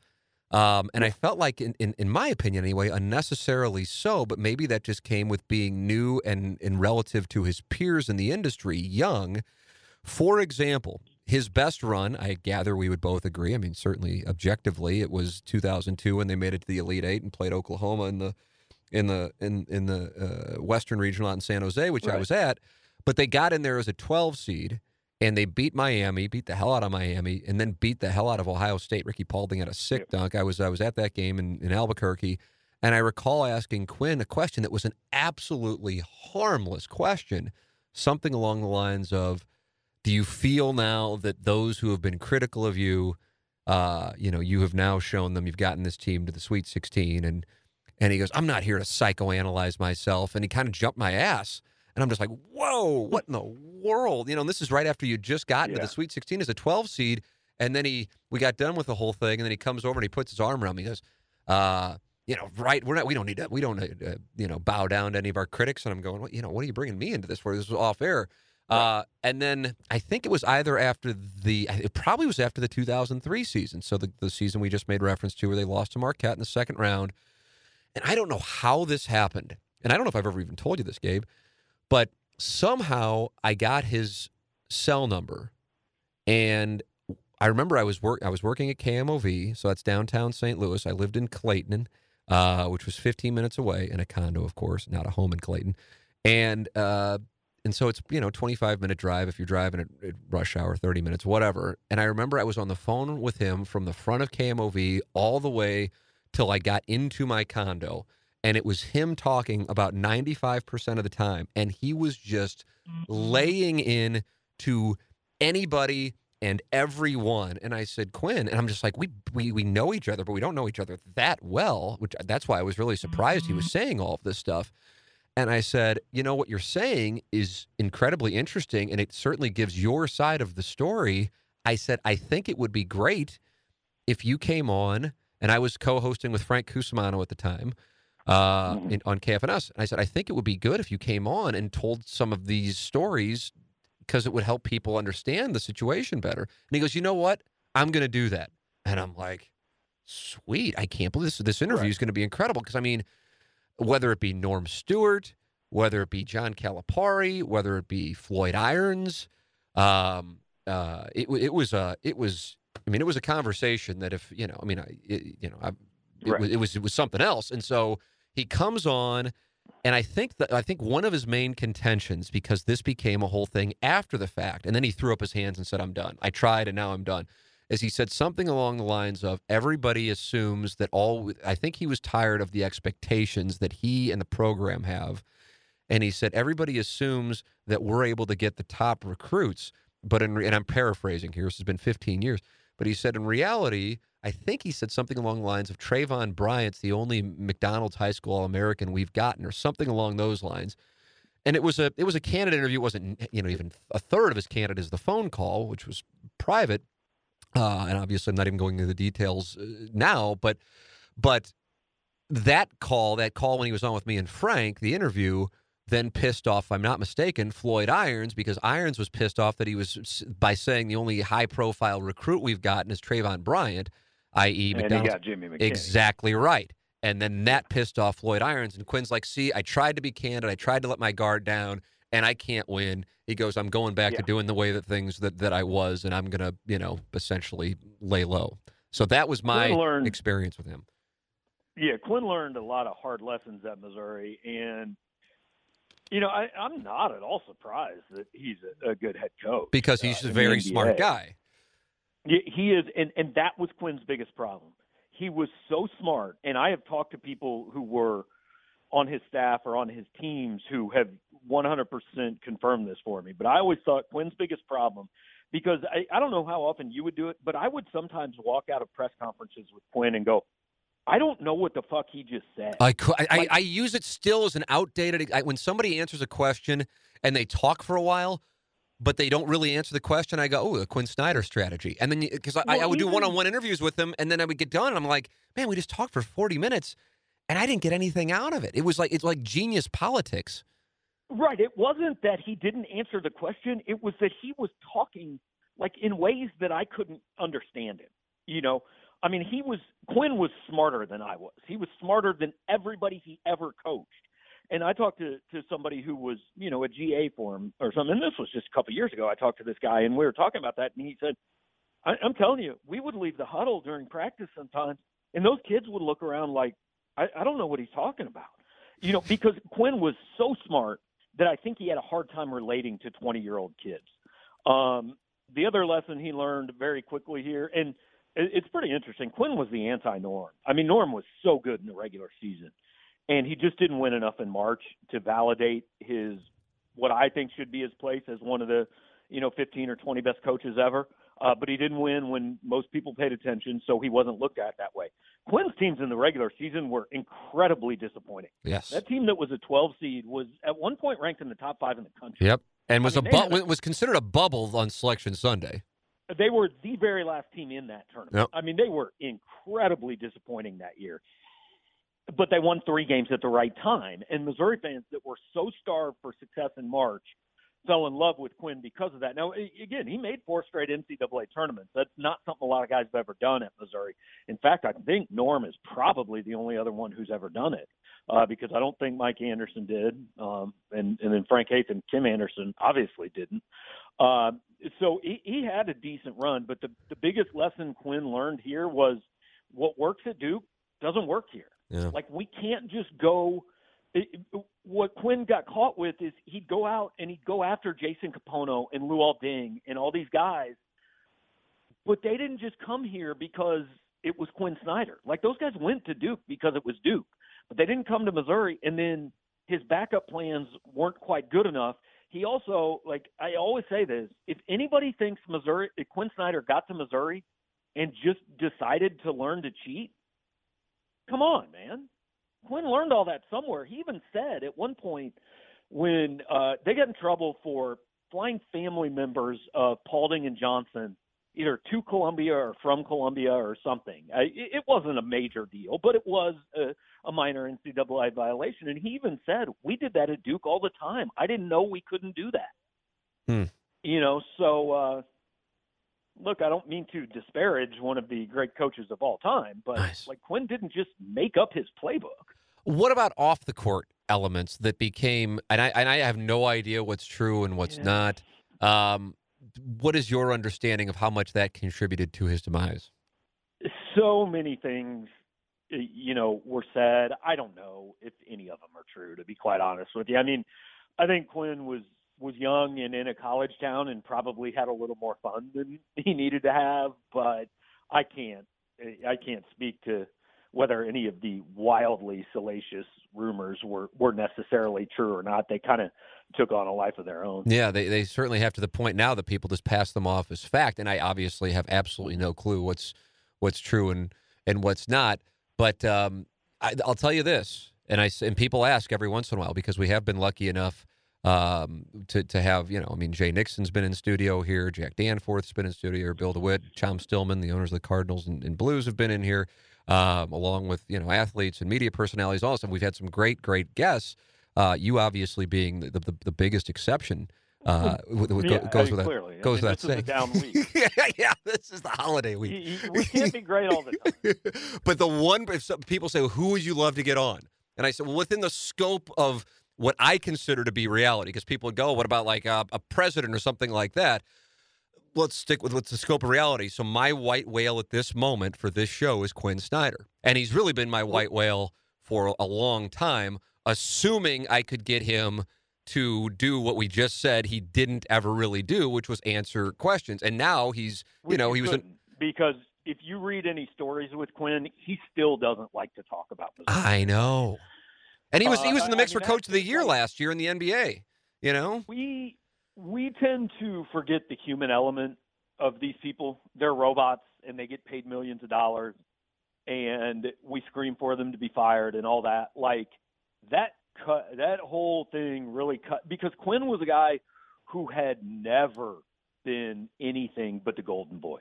Um, and I felt like, in, in, in my opinion anyway, unnecessarily so, but maybe that just came with being new and, and relative to his peers in the industry, young. For example, his best run, I gather we would both agree. I mean, certainly objectively, it was 2002 when they made it to the Elite Eight and played Oklahoma in the in the in in the uh, Western Regional out in San Jose, which Right. I was at. But they got in there as a 12 seed, and they beat Miami, beat the hell out of Miami, and then beat the hell out of Ohio State. Rickey Paulding had a sick dunk. I was I was at that game in, in Albuquerque, and I recall asking Quin a question that was an absolutely harmless question, something along the lines of, "Do you feel now that those who have been critical of you, uh, you know, you have now shown them you've gotten this team to the Sweet 16?" And and he goes, "I'm not here to psychoanalyze myself," and he kind of jumped my ass. And I'm just like, whoa, what in the world? You know, and this is right after you just got into Yeah. the Sweet 16 as a 12 seed. And then he, we got done with the whole thing. And then he comes over and he puts his arm around me. He goes, uh, you know, right, we're not, we don't need to, we don't, uh, you know, bow down to any of our critics. And I'm going, what, you know, what are you bringing me into this for? This was off air. Uh, and then I think it was either after the, it probably was after the 2003 season. So the, the season we just made reference to where they lost to Marquette in the second round. And I don't know how this happened. And I don't know if I've ever even told you this, Gabe, but somehow I got his cell number. And I remember I was work I was working at KMOV, so that's downtown St. Louis. I lived in Clayton, uh, which was 15 minutes away in a condo, of course, not a home in Clayton. And uh, and so it's you know 25 minute drive if you're driving at, at rush hour, 30 minutes, whatever. And I remember I was on the phone with him from the front of KMOV all the way till I got into my condo, and it was him talking about 95% of the time, and he was just mm-hmm. laying in to anybody and everyone. And I said, Quin, and I'm just like, we we we know each other, but we don't know each other that well. Which that's why I was really surprised he was mm-hmm. saying all of this stuff. And I said, you know what you're saying is incredibly interesting, and it certainly gives your side of the story. I said, I think it would be great if you came on, and I was co-hosting with Frank Cusimano at the time uh, Mhm. in, on KFNS. And I said, I think it would be good if you came on and told some of these stories because it would help people understand the situation better. And he goes, you know what? I'm going to do that. And I'm like, sweet. I can't believe this. This interview is going to be incredible because I mean, whether it be Norm Stewart, whether it be John Calipari, whether it be Floyd Irons, um, uh, it, it was a, it was, I mean, it was a conversation that if, you know, I mean, I, it, you know, I, it, Right. was, it was it was something else. And so he comes on, and I think that I think one of his main contentions because this became a whole thing after the fact, and then he threw up his hands and said, "I'm done. I tried, and now I'm done." As he said something along the lines of everybody assumes that all. I think he was tired of the expectations that he and the program have, and he said everybody assumes that we're able to get the top recruits, but in and I'm paraphrasing here. This has been 15 years, but he said in reality. I think he said something along the lines of Travon Bryant's the only McDonald's High School All American we've gotten, or something along those lines. And it was a it was a candidate interview. It wasn't you know even a third of his candidate is the phone call, which was private. Uh, and obviously, I'm not even going into the details uh, now, but but that call, that call when he was on with me and Frank, the interview, then pissed off, if I'm not mistaken, Floyd Irons because Irons was pissed off that he was by saying the only high profile recruit we've gotten is Travon Bryant, i.e. McDonald's. got Jimmy McKinney. Exactly right. And then that pissed off Floyd Irons. And Quin's like, see, I tried to be candid. I tried to let my guard down, and I can't win. He goes, I'm going back to doing the way that things that, that I was, and I'm going to, you know, essentially lay low. So that was my learned- experience with him. Yeah, Quin learned a lot of hard lessons at Missouri, and you know I, I'm not at all surprised that he's a, a good head coach Because he's uh, a very smart guy. Yeah, he is, and and that was Quin's biggest problem. He was so smart, and I have talked to people who were on his staff or on his teams who have 100% confirmed this for me. But I always thought Quin's biggest problem, because I, I don't know how often you would do it, but I would sometimes walk out of press conferences with Quin and go, I don't know what the fuck he just said. I, I, I, I use it still as an outdated. I, when somebody answers a question and they talk for a while, but they don't really answer the question, I go, "Oh, the Quin Snyder strategy." And then because I, I Well, would do one-on-one interviews with them, and then I would get done, and I'm like, "Man, we just talked for 40 minutes, and I didn't get anything out of it." It was like it's like genius politics. Right. It wasn't that he didn't answer the question. It was that he was talking like in ways that I couldn't understand it. You know, I mean, he was Quin was smarter than I was. He was smarter than everybody he ever coached. And I talked to to somebody who was, you know, a GA for him or something. And this was just a couple years ago. I talked to this guy, and we were talking about that, and he said, I, "I'm telling you, we would leave the huddle during practice sometimes, and those kids would look around like, I, I don't know what he's talking about." You know, because Quin was so smart that I think he had a hard time relating to 20 year old kids. Um, the other lesson he learned very quickly here, and it, it's pretty interesting. Quin was the anti Norm. I mean, Norm was so good in the regular season, and he just didn't win enough in March to validate his what I think should be his place as one of the you know 15 or 20 best coaches ever. Uh, but he didn't win when most people paid attention, so he wasn't looked at that way. Quin's teams in the regular season were incredibly disappointing. Yes. That team that was a 12 seed was at one point ranked in the top five in the country. Yep. And was I mean, a bu- had was considered a bubble on Selection Sunday. They were the very last team in that tournament. Yep. I mean, they were incredibly disappointing that year. But they won three games at the right time. And Missouri fans that were so starved for success in March fell in love with Quin because of that. Now, again, he made four straight NCAA tournaments. That's not something a lot of guys have ever done at Missouri. In fact, I think Norm is probably the only other one who's ever done it uh, because I don't think Mike Anderson did. Um, and, and then Frank Haith and Kim Anderson obviously didn't. Uh, so he, he had a decent run, but the, the biggest lesson Quin learned here was what works at Duke doesn't work here. Yeah. Like we can't just go. It, what Quin got caught with is he'd go out and he'd go after Jason Kapono and Luol Deng and all these guys, but they didn't just come here because it was Quin Snyder. Like those guys went to Duke because it was Duke, but they didn't come to Missouri. And then his backup plans weren't quite good enough. He also, like I always say this, if anybody thinks Missouri, if Quin Snyder got to Missouri and just decided to learn to cheat, come on, man. Quin learned all that somewhere. He even said at one point when uh, they got in trouble for flying family members of Paulding and Johnson either to Columbia or from Columbia or something. I, it it wasn't a major deal, but it was a, a minor NCAA violation. And he even said, "We did that at Duke all the time. I didn't know we couldn't do that." Hmm. You know, so uh, look, I don't mean to disparage one of the great coaches of all time, but Nice. like Quin didn't just make up his playbook. What about off the court elements that became and I and I have no idea what's true and what's Yeah. not. Um, what is your understanding of how much that contributed to his demise? so many things you know, were said. I don't know if any of them are true, to be quite honest with you. I mean, I think Quin was was young and in a college town and probably had a little more fun than he needed to have, but I can't I can't speak to whether any of the wildly salacious rumors were were necessarily true or not. They kind of took on a life of their own. Yeah, they they certainly have to the point now that people just pass them off as fact, and I obviously have absolutely no clue what's what's true and and what's not. But um, I, will tell you this, and I and people ask every once in a while because we have been lucky enough um, to to have you know I mean Jay Nixon's been in studio here, Jack Danforth's been in studio, Bill DeWitt, Tom Stillman, the owners of the Cardinals and, and Blues have been in here, um, along with you know athletes and media personalities. Also, we've had some great great guests. Uh, you obviously being the, the, the biggest exception. Uh, with, with, yeah, goes without clearly. goes without saying. down week. yeah, yeah, this is the holiday week. we can't be great all the time. but the one, if some, people say, well, "Who would you love to get on?" and I said, "Well, within the scope of what I consider to be reality, because people would go, what about like a, a president or something like that? Let's stick with what's the scope of reality. So my white whale at this moment for this show is Quin Snyder, and he's really been my white whale for a long time. Assuming I could get him to do what we just said he didn't ever really do, which was answer questions, and now he's, you Which know, he was an, because if you read any stories with Quin, he still doesn't like to talk about Missouri. I know. And he was Uh, he was in the mix I mean, for coach of the year last year in the NBA. You know? we we tend to forget the human element of these people. They're robots and they get paid millions of dollars and we scream for them to be fired and all that. Like that cut that whole thing really cut because Quin was a guy who had never been anything but the golden boy.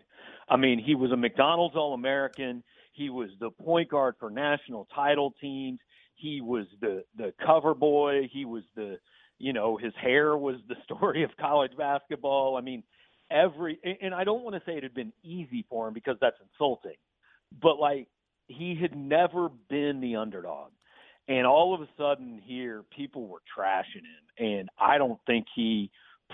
I mean, he was a McDonald's All-American. He was the point guard for national title teams. He was the the cover boy. He was the you know, his hair was the story of college basketball. I mean, every and I don't want to say it had been easy for him because that's insulting. But like he had never been the underdog. And all of a sudden here people were trashing him and I don't think he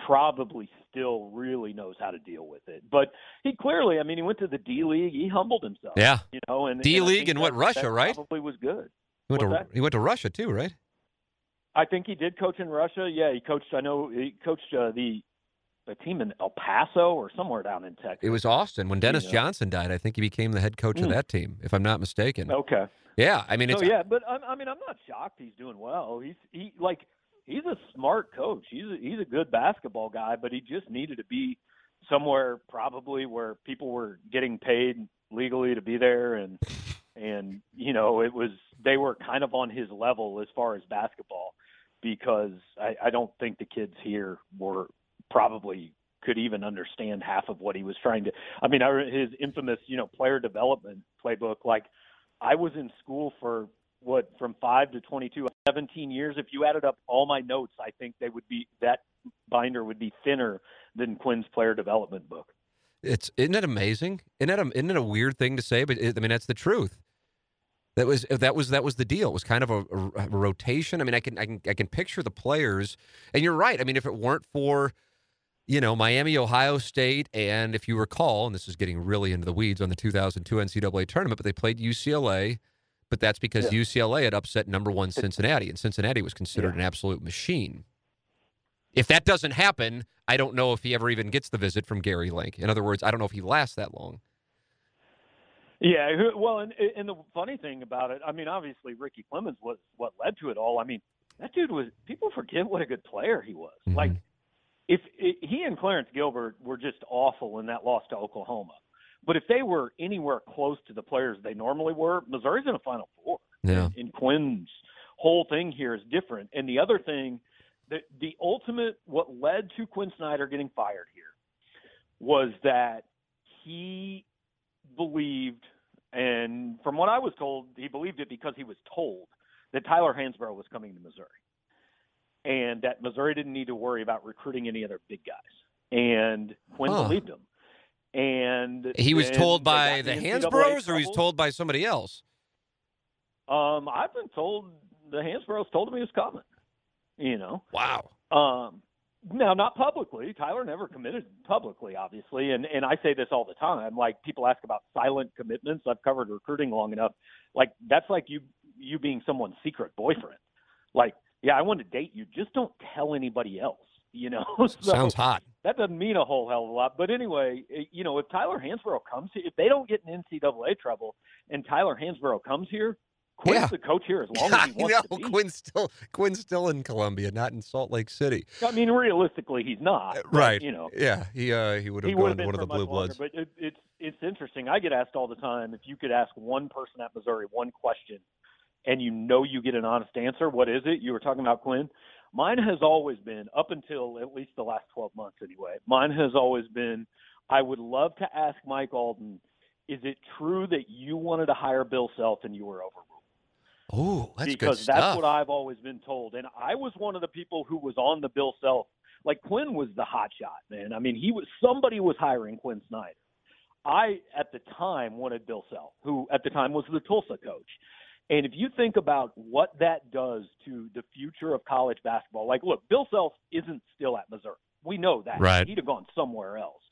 probably still really knows how to deal with it. But he clearly, I mean, he went to the D League, he humbled himself. Yeah. You know, and D League think and what, Russia, right? Probably was good. He went to that? he went to Russia too, right? I think he did coach in Russia. Yeah, he coached. I know he coached uh, the a team in El Paso or somewhere down in Texas. It was Austin when Dennis Yeah. Johnson died. I think he became the head coach of Mm. that team, if I'm not mistaken. okay. Yeah, I mean, it's Oh yeah, but I, I mean, I'm not shocked he's doing well. He's he like he's a smart coach. He's a, he's a good basketball guy, but he just needed to be somewhere probably where people were getting paid legally to be there and and you know it was they were kind of on his level as far as basketball because I, I don't think the kids here were probably could even understand half of what he was trying to I mean I, his infamous you know player development playbook like I was in school for what from 5 to 22 17 years if you added up all my notes I think they would be that binder would be thinner than Quin's player development book it's isn't it amazing? Isn't it a, isn't it a weird thing to say? But it, I mean, that's the truth. That was uh, that was that was the deal. It was kind of a, a- a rotation. I mean, I can I can I can picture the players, and you're right. I mean, if it weren't for you know Miami, Ohio State, and if you recall, and this is getting really into the weeds on the 2002 NCAA tournament, but they played UCLA. But that's because UCLA had upset number one Cincinnati, and Cincinnati was considered Yeah. an absolute machine. If that doesn't happen, I don't know if he ever even gets the visit from Gary Link. In other words, I don't know if he lasts that long. Yeah, well, and and the funny thing about it, I mean, obviously Ricky Clemons was what led to it all. I mean, that dude was people forget what a good player he was. Mhm. Like, if he and Clarence Gilbert were just awful in that loss to Oklahoma, but if they were anywhere close to the players they normally were, Missouri's in a Final Four. Yeah. And, and Quin's whole thing here is different. And the other thing, the the ultimate what led to Quin Snyder getting fired here was that he believed, and from what I was told, he believed it because he was told that Tyler Hansbrough was coming to Missouri, and that Missouri didn't need to worry about recruiting any other big guys. And Quin Huh. believed him. And He was told by the Hansbroughs, or he's trouble. told by somebody else. Um, I've been told the Hansbroughs told him he was coming. You know, Wow. um, Now, not publicly. Tyler never committed publicly, obviously, and and I say this all the time. Like people ask about silent commitments. I've covered recruiting long enough. Like that's like you you being someone's secret boyfriend. Like, yeah, I want to date you. Just don't tell anybody else. You know, so sounds hot. That doesn't mean a whole hell of a lot. But anyway, eh, you know, if Tyler Hansbrough comes, if they don't get in NCAA trouble, and Tyler Hansbrough comes here, Quin's yeah. the coach here as long as he wants know, to be. Quin's still Quin's still in Columbia, not in Salt Lake City. I mean, realistically, he's not. But, right. You know. Yeah. He uh, he would have gone one of the blue longer, bloods. But it, it's it's interesting. I get asked all the time if you could ask one person at Missouri one question, and you know you get an honest answer. What is it? You were talking about Quin. Mine has always been up until at least the last 12 months anyway. Mine has always been. I would love to ask Mike Alden. Is it true that you wanted to hire Bill Self and you were overruled? Oh, that's because that's what I've always been told. And I was one of the people who was on the Bill Self. Like Quin was the hot shot, man. I mean, he was somebody was hiring Quin Snyder. I at the time wanted Bill Self, who at the time was the Tulsa coach. And if you think about what that does to the future of college basketball, like look, Bill Self isn't still at Missouri. We know that. Right. He'd have gone somewhere else.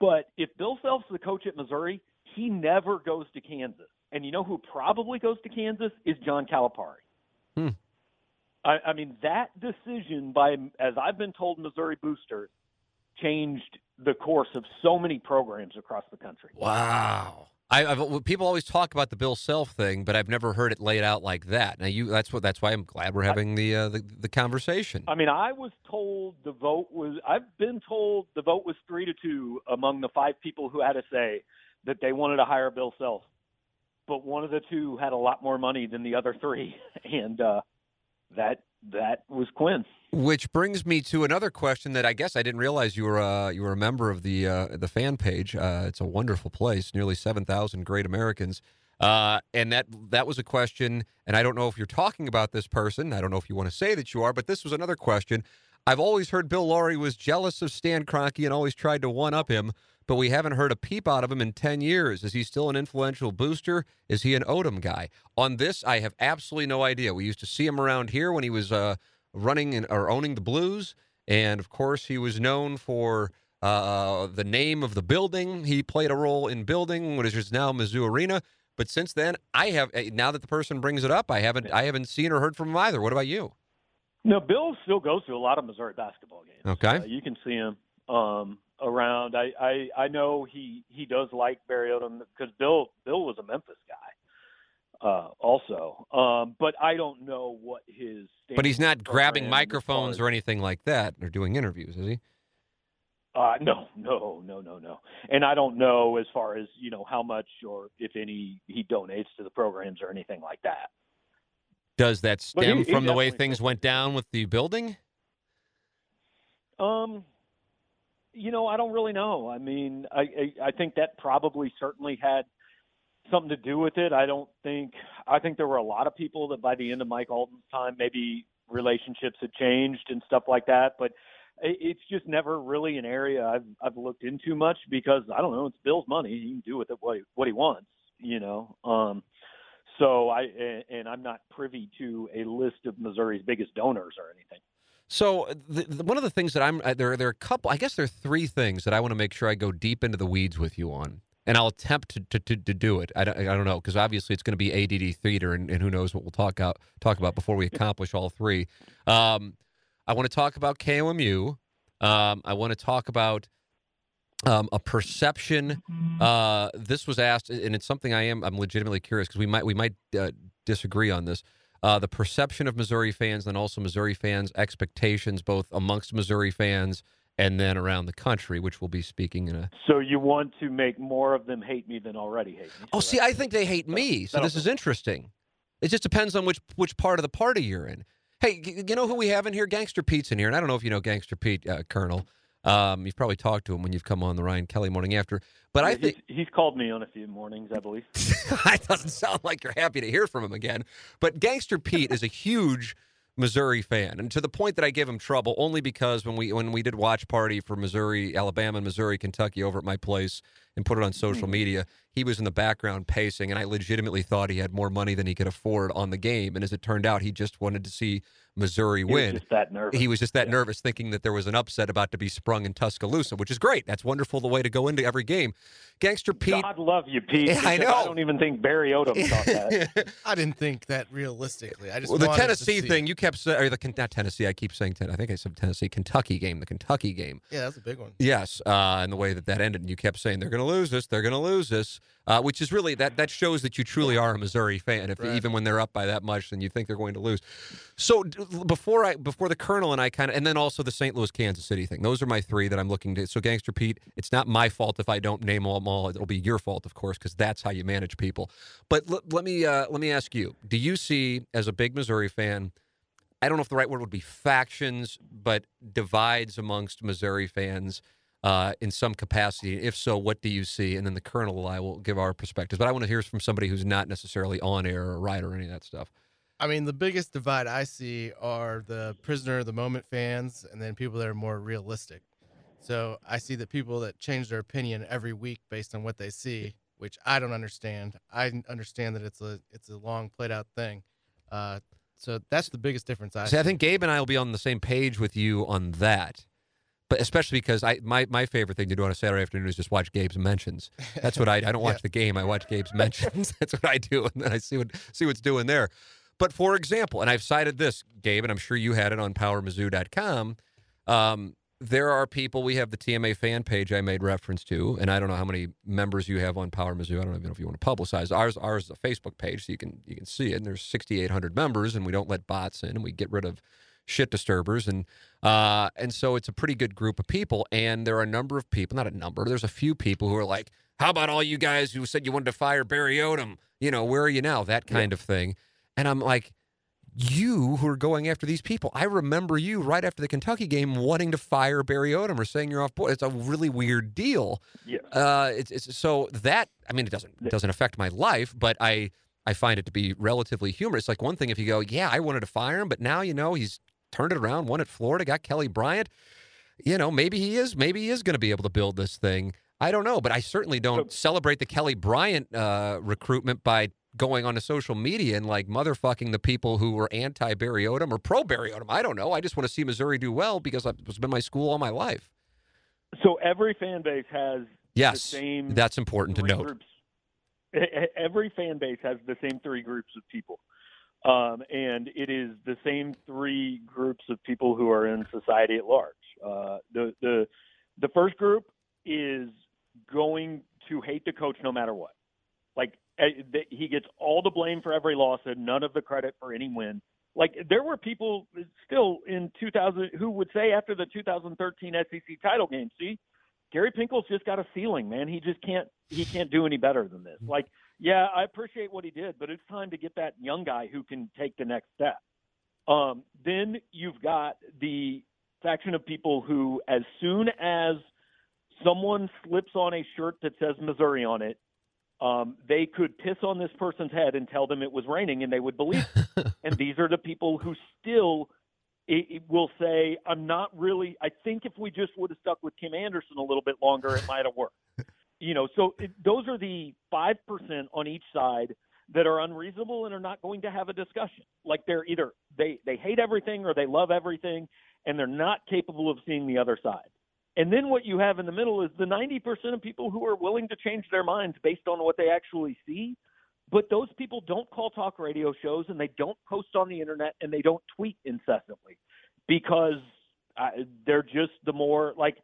But if Bill Self's the coach at Missouri, he never goes to Kansas. And you know who probably goes to Kansas is John Calipari. Hmm. I, I mean, that decision by, as I've been told, Missouri boosters changed the course of so many programs across the country. Wow. I, I've, people always talk about the Bill Self thing, but I've never heard it laid out like that. Now, you that's what that's why I'm glad we're having the, uh, the the conversation. I mean, I was told the vote was. I've been told the vote was three to two among the five people who had a say that they wanted to hire Bill Self but one of the two had a lot more money than the other three, and uh, that that was Quin. Which brings me to another question that I guess I didn't realize you were uh, you were a member of the uh, the fan page. Uh, it's a wonderful place, nearly seven thousand great Americans, uh, and that that was a question. And I don't know if you're talking about this person. I don't know if you want to say that you are, but this was another question. I've always heard Bill Laurie was jealous of Stan Kroenke and always tried to one up him but we haven't heard a peep out of him in 10 years. Is he still an influential booster? Is he an Odom guy? On this, I have absolutely no idea. We used to see him around here when he was uh, running in, or owning the Blues. And of course, he was known for uh, the name of the building. He played a role in building what is now Mizzou Arena. But since then, I have eh, now that the person brings it up, I haven't I haven't seen or heard from him either. What about you? No, Bill still goes to a lot of Missouri basketball games. Okay, uh, you can see him. Um, around. I, I I know he he does like Barry Odom because Bill Bill was a Memphis guy, uh, also. Um, but I don't know what his. But he's not grabbing microphones or anything like that or doing interviews, is he? Uh, no, no, no, no, no. And I don't know as far as you know how much or if any he donates to the programs or anything like that. Does that stem he, from he the way things went down with the building? Um, you know, I don't really know. I mean, I, I I think that probably certainly had something to do with it. I don't think I think there were a lot of people that by the end of Mike Alden's time, maybe relationships had changed and stuff like that. But it, it's just never really an area I've I've looked into much because I don't know. It's Bill's money; he can do with it what he, what he wants, you know. Um, so I and I'm not privy to a list of Missouri's biggest donors or anything. So the, the, one of the things that I'm uh, there there are a couple I guess there are three things that I want to make sure I go deep into the weeds with you on. And I'll attempt to, to, to, to do it. I don't, I don't know because obviously it's going to be ADD theater, and, and, who knows what we'll talk out talk about before we accomplish all three. Um, I want to talk about KOMU. Um, I want to talk about um, a perception. Uh, this was asked, and it's something I am I'm legitimately curious because we might we might uh, disagree on this uh, the perception of Missouri fans, and also Missouri fans' expectations, both amongst Missouri fans and then around the country, which we'll be speaking in a. So you want to make more of them hate me than already hate me? Oh, see, I think they hate me. So this is interesting. It just depends on which which part of the party you're in. Hey, you know who we have in here? Gangster Pete's in here, and I don't know if you know Gangster Pete, uh, Colonel. Um, you've probably talked to him when you've come on the Ryan Kelley morning after. But yeah, I think he's, he's, called me on a few mornings, I believe. it doesn't sound like you're happy to hear from him again. But Gangster Pete is a huge Missouri fan, and to the point that I give him trouble only because when we when we did watch party for Missouri, Alabama, Missouri, Kentucky over at my place, and put it on social media. He was in the background pacing, and I legitimately thought he had more money than he could afford on the game. And as it turned out, he just wanted to see Missouri He was win. just that nervous. He was just that Yeah. nervous, thinking that there was an upset about to be sprung in Tuscaloosa, which is great. That's wonderful the way to go into every game. Gangster Pete. God love you, Pete. Yeah, I know. I don't even think Barry Odom thought that. I didn't think that realistically. I just well, the wanted to Tennessee see. thing you kept saying, or the not Tennessee. I keep saying Ten- I think I said Tennessee, Kentucky game, the Kentucky game. Yeah, that's a big one. Yes, uh, and the way that that ended, and you kept saying they're going to lose this, they're going to lose this, uh, which is really that that shows that you truly are a Missouri fan. If Right. even when they're up by that much, then you think they're going to lose. So d- before I before the Colonel and I kind of, and then also the St. Louis Kansas City thing. Those are my three that I'm looking to. So Gangster Pete, it's not my fault if I don't name them all. It'll be your fault, of course, because that's how you manage people. But l- let me uh, let me ask you: Do you see as a big Missouri fan? I don't know if the right word would be factions, but divides amongst Missouri fans uh, in some capacity. If so, what do you see? And then the Colonel and I will give our perspectives. But I want to hear from somebody who's not necessarily on air or right or any of that stuff. I mean, the biggest divide I see are the prisoner of the moment fans, and then people that are more realistic. So I see the people that change their opinion every week based on what they see, which I don't understand. I understand that it's a it's a long played out thing. Uh, so that's the biggest difference I See, I think Gabe and I will be on the same page with you on that. But especially because I my, my favorite thing to do on a Saturday afternoon is just watch Gabe's mentions. That's what I I don't watch Yeah. the game. I watch Gabe's mentions. That's what I do, and then I see what see what's doing there. But for example, and I've cited this, Gabe, and I'm sure you had it on PowerMizzou.com. Um, there are people. We have the TMA fan page I made reference to, and I don't know how many members you have on Power Mizzou. I don't even know if you want to publicize ours. Ours is a Facebook page, so you can you can see it. And there's 6,800 members, and we don't let bots in, and we get rid of shit disturbers, and uh, and so it's a pretty good group of people. And there are a number of people, not a number. There's a few people who are like, "How about all you guys who said you wanted to fire Barry Odom? You know, where are you now?" That kind of thing. And I'm like, you who are going after these people. I remember you right after the Kentucky game wanting to fire Barry Odom or saying you're off board. It's a really weird deal. Yeah. Uh, it's, it's so that I mean, it doesn't it doesn't affect my life, but I I find it to be relatively humorous. Like one thing if you go, yeah, I wanted to fire him, but now you know he's turned it around, won at Florida, got Kelly Bryant. You know, maybe he is, maybe he is going to be able to build this thing. I don't know, but I certainly don't celebrate the Kelly Bryant uh, recruitment by going onto social media and like motherfucking the people who were anti Barry Odom or pro Barry Odom. I don't know. I just want to see Missouri do well because it's been my school all my life. So every fan base has Yes, the same that's important to note. Groups. Every fan base has the same three groups of people, um, and it is the same three groups of people who are in society at large. Uh, the the the first group is going to hate the coach no matter what. Like eh, he gets all the blame for every loss and none of the credit for any win. Like there were people still in 2000 who would say after the 2013 SEC title game, see, Gary Pinkel's just got a ceiling, man. He just can't he can't do any better than this. Like, yeah, I appreciate what he did, but it's time to get that young guy who can take the next step. Um, then you've got the faction of people who, as soon as someone slips on a shirt that says Missouri on it, um, they could piss on this person's head and tell them it was raining, and they would believe. and these are the people who still it, it will say, "I'm not really." I think if we just would have stuck with Kim Anderson a little bit longer, it might have worked. You know, so it, those are the five percent on each side that are unreasonable and are not going to have a discussion. Like they're either they they hate everything or they love everything, and they're not capable of seeing the other side. And then what you have in the middle is the 90% of people who are willing to change their minds based on what they actually see. But those people don't call talk radio shows and they don't post on the internet and they don't tweet incessantly because uh, they're just the more like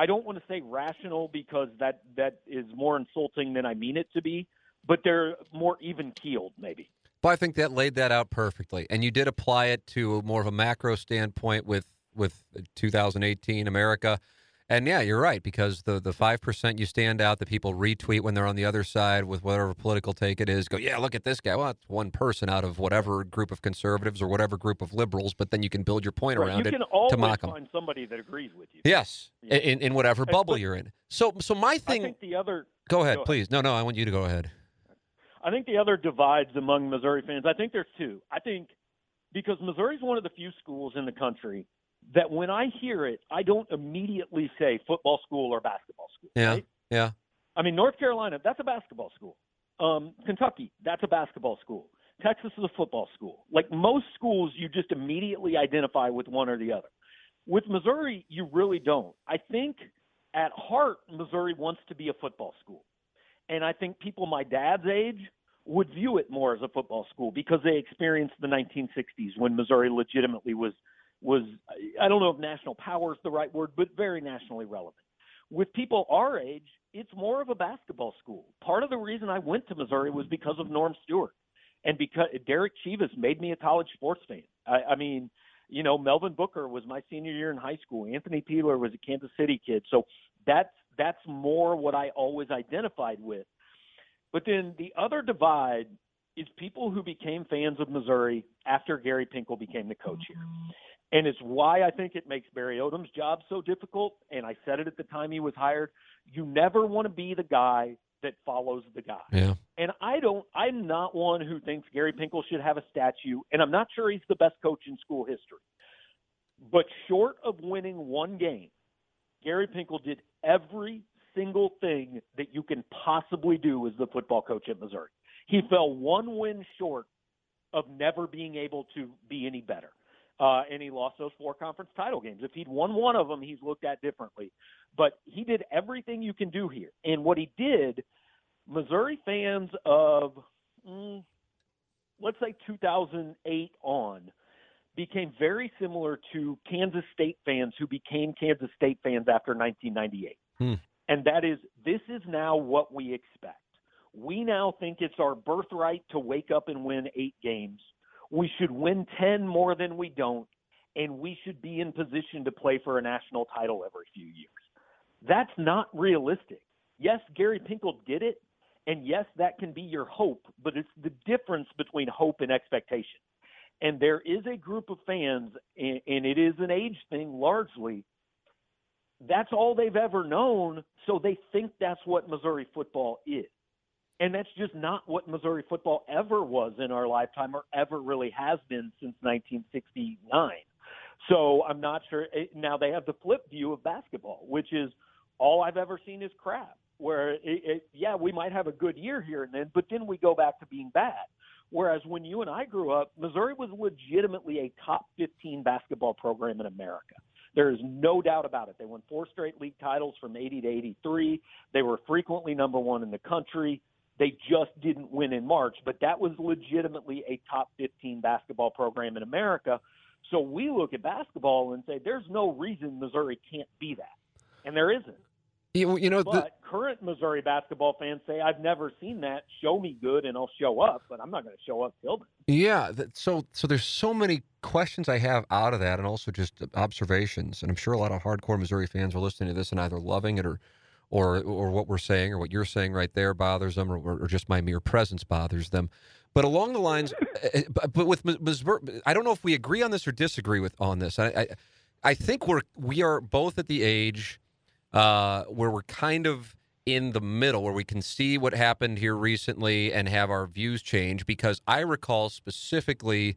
I don't want to say rational because that that is more insulting than I mean it to be, but they're more even keeled maybe. But I think that laid that out perfectly, and you did apply it to more of a macro standpoint with with uh, 2018 America. And yeah, you're right because the the five percent you stand out, the people retweet when they're on the other side with whatever political take it is. Go, yeah, look at this guy. Well, it's one person out of whatever group of conservatives or whatever group of liberals, but then you can build your point Right, around you it to mock them. find somebody that agrees with you. Yes, Yeah. in in whatever bubble but- you're in. So so my I thing. think the other Go ahead, go ahead. please. No, no, I want you to go ahead. I think the other divides among Missouri fans, I think there's two. I think because Missouri's one of the few schools in the country that when I hear it, I don't immediately say football school or basketball school. Yeah, Right? yeah. I mean, North Carolina, that's a basketball school. Um, Kentucky, that's a basketball school. Texas is a football school. Like most schools, you just immediately identify with one or the other. With Missouri, you really don't. I think at heart, Missouri wants to be a football school. And I think people my dad's age would view it more as a football school because they experienced the 1960s when Missouri legitimately was was I don't know if national power is the right word, but very nationally relevant. With people our age, it's more of a basketball school. Part of the reason I went to Missouri was because of Norm Stewart and because Derrick Chievous made me a college sports fan. I, I mean, you know, Melvin Booker was my senior year in high school. Anthony Peeler was a Kansas City kid. So that's that's more what I always identified with. But then the other divide is people who became fans of Missouri after Gary Pinkel became the coach here. And it's why I think it makes Barry Odom's job so difficult. And I said it at the time he was hired. You never want to be the guy that follows the guy. Yeah. And I don't I'm not one who thinks Gary Pinkel should have a statue, and I'm not sure he's the best coach in school history. But short of winning one game, Gary Pinkel did every single thing that you can possibly do as the football coach at Missouri. He fell one win short of never being able to be any better. Uh, and he lost those four conference title games. If he'd won one of them, he's looked at differently. But he did everything you can do here. And what he did, Missouri fans of, mm, let's say 2008 on, became very similar to Kansas State fans who became Kansas State fans after 1998. Hmm. And that is, this is now what we expect. We now think it's our birthright to wake up and win eight games. We should win 10 more than we don't, and we should be in position to play for a national title every few years. That's not realistic. Yes, Gary Pinkel did it, and yes, that can be your hope, but it's the difference between hope and expectation. And there is a group of fans, and, and it is an age thing largely. That's all they've ever known, so they think that's what Missouri football is. And that's just not what Missouri football ever was in our lifetime or ever really has been since 1969. So I'm not sure. Eh, now they have the flip view of basketball, which is all I've ever seen is crap. Where, it, it, yeah, we might have a good year here and then, but then we go back to being bad. Whereas when you and I grew up, Missouri was legitimately a top 15 basketball program in America. There is no doubt about it. They won four straight league titles from 80 to 83. They were frequently number one in the country. They just didn't win in March, but that was legitimately a top 15 basketball program in America. So we look at basketball and say there's no reason Missouri can't be that. And there isn't. You, you know, But the, current Missouri basketball fans say, I've never seen that. Show me good and I'll show up, but I'm not going to show up till then. Yeah, that, so so there's so many questions I have out of that, and also just observations. And I'm sure a lot of hardcore Missouri fans are listening to this and either loving it or, or or what we're saying or what you're saying right there bothers them, or, or just my mere presence bothers them. But along the lines, eh, but but with Missouri, I don't know if we agree on this or disagree with on this. I I, I think we're we are both at the age uh, where we're kind of in the middle where we can see what happened here recently and have our views change because I recall specifically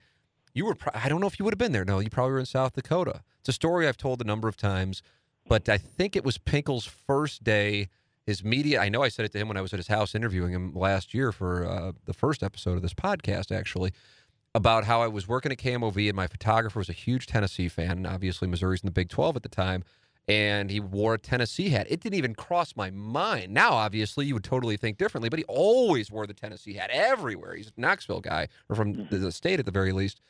you were I don't know if you would have been there no you probably were in South Dakota it's a story I've told a number of times but I think it was Pinkel's first day his media I know I said it to him when I was at his house interviewing him last year for uh, the first episode of this podcast actually about how I was working at KMOV and my photographer was a huge Tennessee fan and obviously Missouri's in the Big 12 at the time and he wore a Tennessee hat. It didn't even cross my mind. Now, obviously, you would totally think differently, but he always wore the Tennessee hat everywhere. He's a Knoxville guy, or from the state at the very least.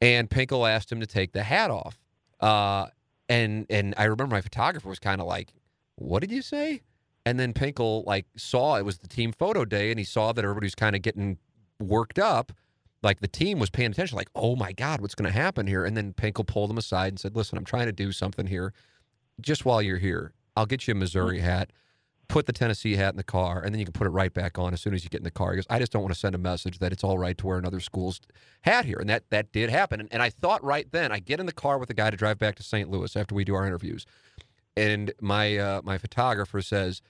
And Pinkel asked him to take the hat off. Uh, and and I remember my photographer was kind of like, "What did you say?" And then Pinkel like saw it was the team photo day, and he saw that everybody was kind of getting worked up. Like the team was paying attention, like, "Oh my God, what's going to happen here?" And then Pinkel pulled him aside and said, "Listen, I'm trying to do something here." just while you're here, I'll get you a Missouri mm-hmm. hat, put the Tennessee hat in the car, and then you can put it right back on as soon as you get in the car. He goes, I just don't want to send a message that it's all right to wear another school's hat here. And that that did happen. And, and I thought right then, I get in the car with the guy to drive back to St. Louis after we do our interviews. And my uh, my photographer says,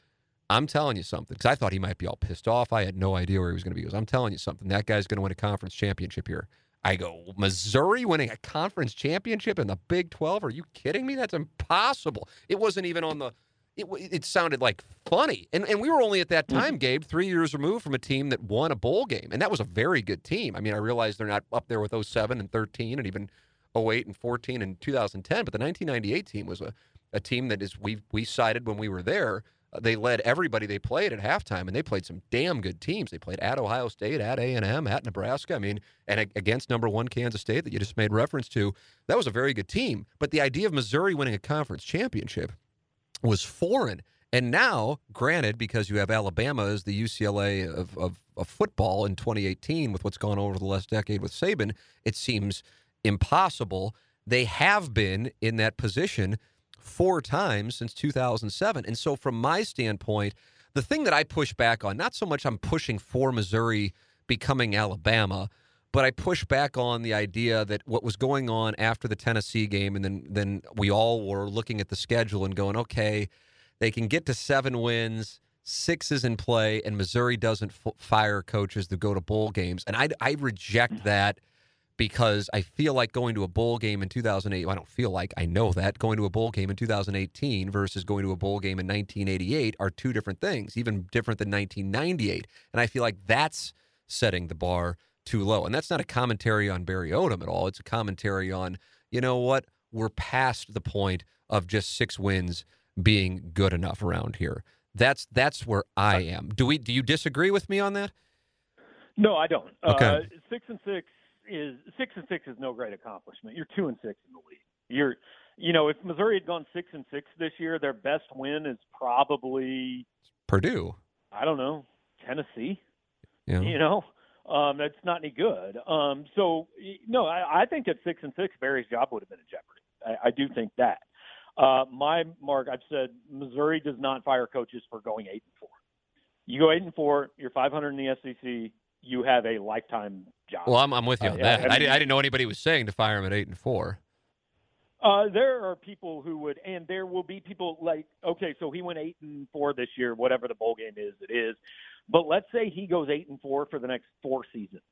I'm telling you something, because I thought he might be all pissed off. I had no idea where he was going to be. He goes, I'm telling you something. That guy's going to win a conference championship here. I go, Missouri winning a conference championship in the Big 12? Are you kidding me? That's impossible. It wasn't even on the it, it sounded like funny. And and we were only at that Mm-hmm. time, Gabe, three years removed from a team that won a bowl game, and that was a very good team. I mean, I realize they're not up there with 07 and 13 and even 08 and 14 and 2010, but the 1998 team was a, a team that is we we cited when we were there. Uh, They led everybody they played at halftime, and they played some damn good teams. They played at Ohio State, at A and M, at Nebraska. I mean, and a- against number one Kansas State that you just made reference to. That was a very good team. But the idea of Missouri winning a conference championship was foreign. And now, granted, because you have Alabama as the UCLA of, of, of football in 2018 with what's gone on over the last decade with Saban, it seems impossible. They have been in that position four times since 2007. And so, from my standpoint, the thing that I push back on, not so much I'm pushing for Missouri becoming Alabama, but I push back on the idea that what was going on after the Tennessee game, and then then we all were looking at the schedule and going, okay, they can get to seven wins, six is in play, and Missouri doesn't f- fire coaches to go to bowl games, and I I reject that because I feel like going to a bowl game in 2008. I don't feel like I know that going to a bowl game in 2018 versus going to a bowl game in 1988 are two different things, even different than 1998. And I feel like that's setting the bar too low. And that's not a commentary on Barry Odom at all. It's a commentary on, you know what, we're past the point of just six wins being good enough around here. That's that's where I am. Do we do you disagree with me on that? No, I don't. Okay. Uh, six and six is six and six is no great accomplishment. You're two and six in the league. You're, you know, if Missouri had gone six and six this year, their best win is probably Purdue. I don't know Tennessee. Know? You know, um, that's not any good. Um, so no, I, I think at six and six, Barry's job would have been in jeopardy. I, I do think that. Uh, my mark, I've said Missouri does not fire coaches for going eight and four. You go eight and four, you're 500 in the SEC. You have a lifetime job. Well, I'm, I'm with you Uh, on yeah, that. I I, didn't, I didn't know anybody was saying to fire him at eight and four. Uh, there are people who would, and there will be people like, okay, so he went eight and four this year, whatever the bowl game is, it is. But let's say he goes eight and four for the next four seasons.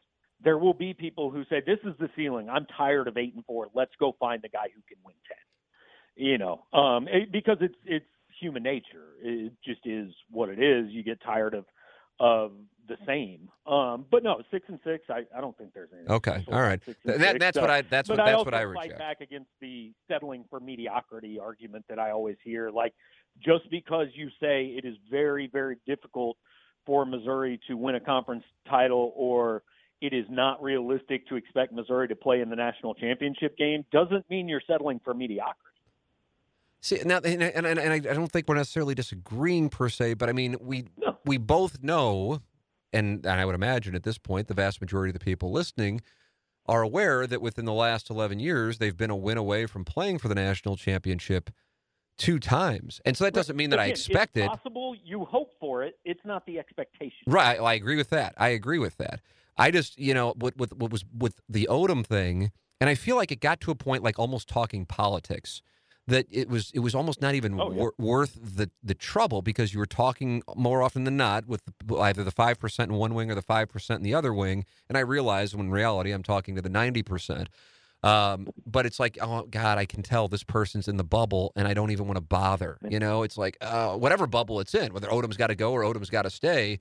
There will be people who say, this is the ceiling. I'm tired of eight and four. Let's go find the guy who can win ten. You know, um, it, because it's it's human nature. It just is what it is. You get tired of of the same. Um, but no, six and six. I, I don't think there's anything. Okay, all right. six and Th- that, six. that's Uh, what I that's what I that's also what I fight back against the settling for mediocrity argument that I always hear. Like, just because you say it is very, very difficult for Missouri to win a conference title, or it is not realistic to expect Missouri to play in the national championship game, doesn't mean you're settling for mediocrity. See now, and, and, and I don't think we're necessarily disagreeing per se, but I mean we No. we both know, and, and I would imagine at this point the vast majority of the people listening are aware that within the last eleven years they've been a win away from playing for the national championship two times, and so that doesn't mean that I Again, expect it's it. possible. You hope for it. It's not the expectation. Right. I agree with that. I agree with that. I just, you know, what, what, what was with the Odom thing, and I feel like it got to a point like almost talking politics that it was it was almost not even Oh, yeah. wor- worth the the trouble because you were talking more often than not with either the five percent in one wing or the five percent in the other wing, and I realized when in reality I'm talking to the ninety percent. Um, but it's like, oh God, I can tell this person's in the bubble, and I don't even want to bother. You know, it's like uh, whatever bubble it's in, whether Odom's got to go or Odom's got to stay.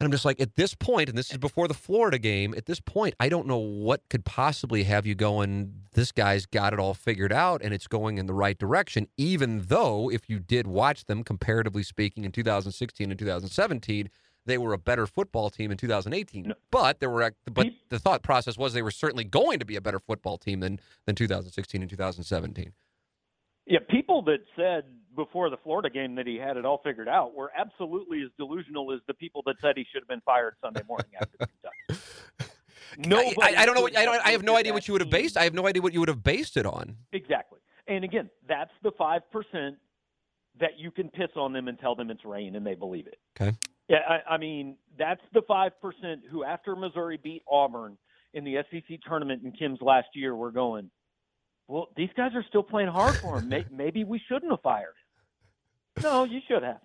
And I'm just like, at this point, and this is before the Florida game, at this point, I don't know what could possibly have you going, this guy's got it all figured out and it's going in the right direction, even though if you did watch them, comparatively speaking, in 2016 and 2017, they were a better football team in 2018. No. But there were but the thought process was they were certainly going to be a better football team than than 2016 and 2017. Yeah, people that said before the Florida game that he had it all figured out were absolutely as delusional as the people that said he should have been fired Sunday morning after Kentucky. I, I, I don't know. What, I don't. I have no idea what you would have based. I have no idea what you would have based it on. Exactly. And again, that's the five percent that you can piss on them and tell them it's rain and they believe it. Okay. Yeah, I, I mean that's the five percent who, after Missouri beat Auburn in the SEC tournament in Kim's last year, were going. Well, these guys are still playing hard for him. Maybe we shouldn't have fired him. No, you should have.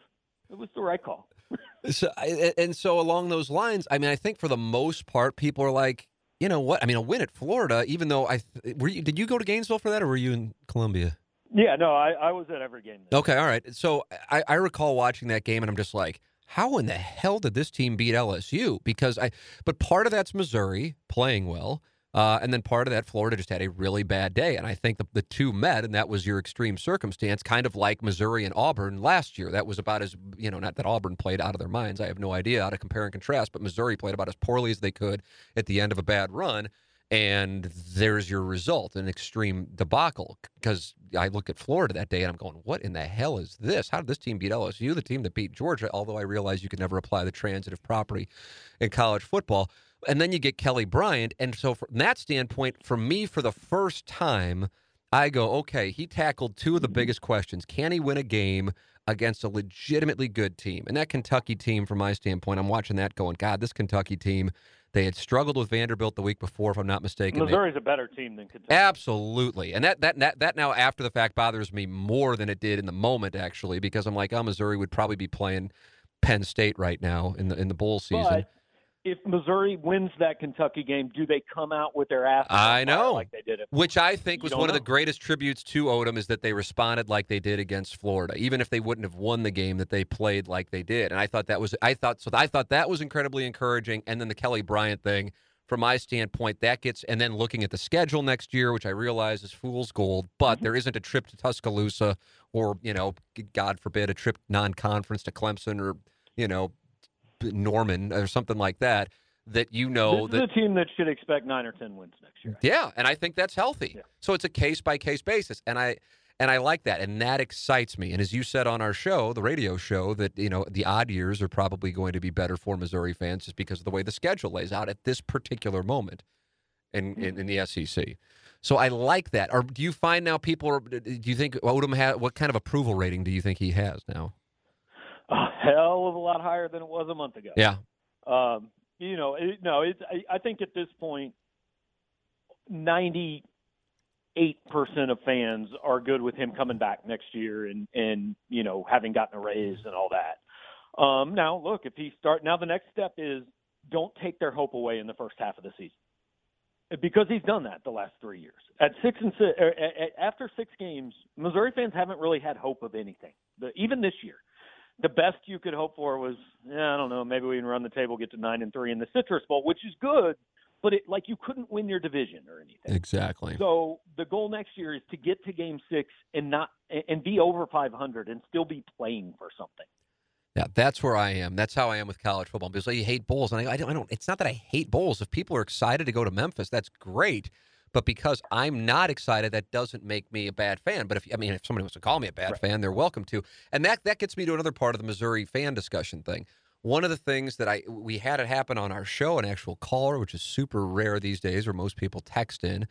It was the right call. So, and so along those lines, I mean, I think for the most part, people are like, you know what? I mean, a win at Florida, even though I th- were you, did you go to Gainesville for that, or were you in Columbia? Yeah, no, I, I was at every game. Okay, all right. So I, I recall watching that game, and I'm just like, how in the hell did this team beat LSU? Because I, but part of that's Missouri playing well. Uh, and then part of that, Florida just had a really bad day. And I think the, the two met, and that was your extreme circumstance, kind of like Missouri and Auburn last year. That was about as, you know, not that Auburn played out of their minds. I have no idea how to compare and contrast, but Missouri played about as poorly as they could at the end of a bad run. And there's your result, an extreme debacle. Because I look at Florida that day and I'm going, what in the hell is this? How did this team beat LSU, the team that beat Georgia? Although I realize you could never apply the transitive property in college football. And then you get Kelly Bryant. And so, from that standpoint, for me, for the first time, I go, okay, he tackled two of the mm-hmm. biggest questions. Can he win a game against a legitimately good team? And that Kentucky team, from my standpoint, I'm watching that going, God, this Kentucky team, they had struggled with Vanderbilt the week before, if I'm not mistaken. Missouri's they, a better team than Kentucky. Absolutely. And that, that, that, that now, after the fact, bothers me more than it did in the moment, actually, because I'm like, oh, Missouri would probably be playing Penn State right now in the in the bowl season. But if Missouri wins that Kentucky game, do they come out with their ass? I know, like they did. It? Which I think was one know. of the greatest tributes to Odom is that they responded like they did against Florida, even if they wouldn't have won the game that they played like they did. And I thought that was, I thought so. I thought that was incredibly encouraging. And then the Kelly Bryant thing, from my standpoint, that gets, and then looking at the schedule next year, which I realize is fool's gold, but mm-hmm. there isn't a trip to Tuscaloosa or you know, God forbid, a trip non-conference to Clemson or you know, Norman or something like that that you know this that is a team that should expect nine or ten wins next year. Yeah, and I think that's healthy. Yeah. So it's a case by case basis, and I and I like that, and that excites me. And as you said on our show, the radio show, that you know the odd years are probably going to be better for Missouri fans just because of the way the schedule lays out at this particular moment in in, Mm-hmm. in the SEC. So I like that. Or do you find now people are? Do you think Odom has what kind of approval rating do you think he has now? A hell of a lot higher than it was a month ago. Yeah. Um, you know, it, no, it's. I, I think at this point, ninety eight percent of fans are good with him coming back next year and and you know having gotten a raise and all that. Um, now, look, if he start now, the next step is don't take their hope away in the first half of the season because he's done that the last three years. At six and six, er, after six games, Missouri fans haven't really had hope of anything. The, even this year, the best you could hope for was, yeah, I don't know, maybe we can run the table, get to nine and three in the Citrus Bowl, which is good, but it like you couldn't win your division or anything. Exactly. So the goal next year is to get to Game Six and not and be over 500 and still be playing for something. Yeah, that's where I am. That's how I am with college football. Because I hate bowls, and I, I, don't, I don't. It's not that I hate bowls. If people are excited to go to Memphis, that's great. But because I'm not excited, that doesn't make me a bad fan. But if I mean, if somebody wants to call me a bad Right. fan, they're welcome to. And that that gets me to another part of the Missouri fan discussion thing. One of the things that I we had it happen on our show, an actual caller, which is super rare these days, where most people text in,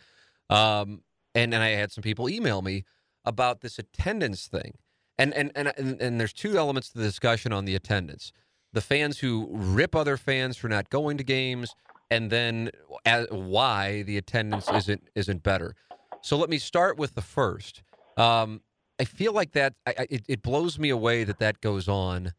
um, and then I had some people email me about this attendance thing. And and, and and and there's two elements to the discussion on the attendance. The fans who rip other fans for not going to games, and then as, why the attendance isn't isn't better. So let me start with the first. Um, I feel like that I, it, it blows me away that that goes on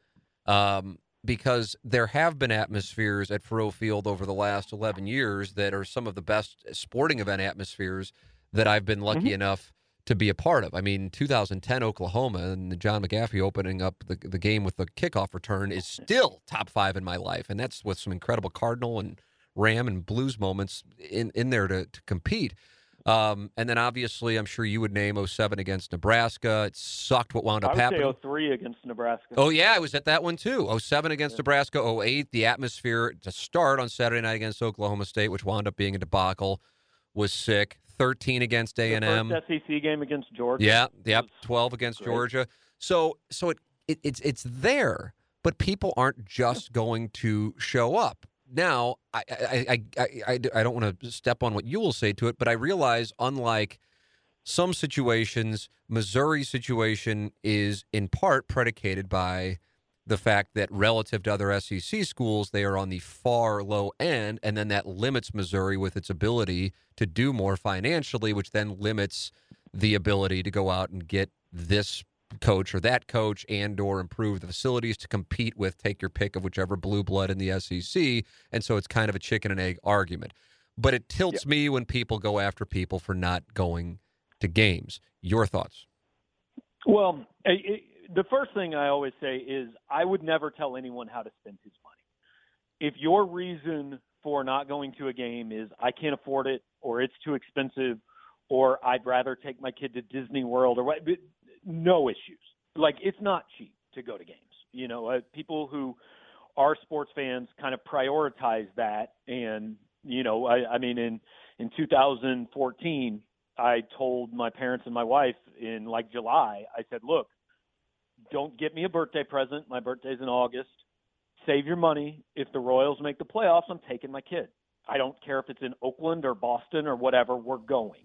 um, because there have been atmospheres at Faurot Field over the last 11 years that are some of the best sporting event atmospheres that I've been lucky enough to be a part of. I mean, 2010 Oklahoma and Gahn McGaffie opening up the, the game with the kickoff return is still top five in my life, and that's with some incredible Cardinal and Ram and Blues moments in, in there to, to compete. Um, and then obviously, I'm sure you would name 07 against Nebraska. It sucked what wound I up would happening. say 03 against Nebraska. Oh yeah, I was at that one too. 07 against Nebraska, 08, the atmosphere to start on Saturday night against Oklahoma State, which wound up being a debacle, was sick. 13 against A&M. first SEC game against Georgia. Yeah, yep, was 12 against great. Georgia. So so it, it it's it's there, but people aren't just going to show up. Now, I I I I, I, don't want to step on what you will say to it, but I realize unlike some situations, Missouri's situation is in part predicated by the fact that relative to other SEC schools, they are on the far low end, and then that limits Missouri with its ability to do more financially, which then limits the ability to go out and get this coach or that coach and or improve the facilities to compete with take your pick of whichever blue blood in the SEC and so it's kind of a chicken and egg argument. But it tilts me when people go after people for not going to games. Your thoughts? Well, it, the first thing I always say is I would never tell anyone how to spend his money. If your reason for not going to a game is I can't afford it or it's too expensive or I'd rather take my kid to Disney World or what, no issues. Like it's not cheap to go to games. You know, uh, people who are sports fans kind of prioritize that and you know, I, I mean in in 2014 I told my parents and my wife in like July, I said, look, don't get me a birthday present. My birthday's in August. Save your money. If the Royals make the playoffs, I'm taking my kid. I don't care if it's in Oakland or Boston or whatever, we're going.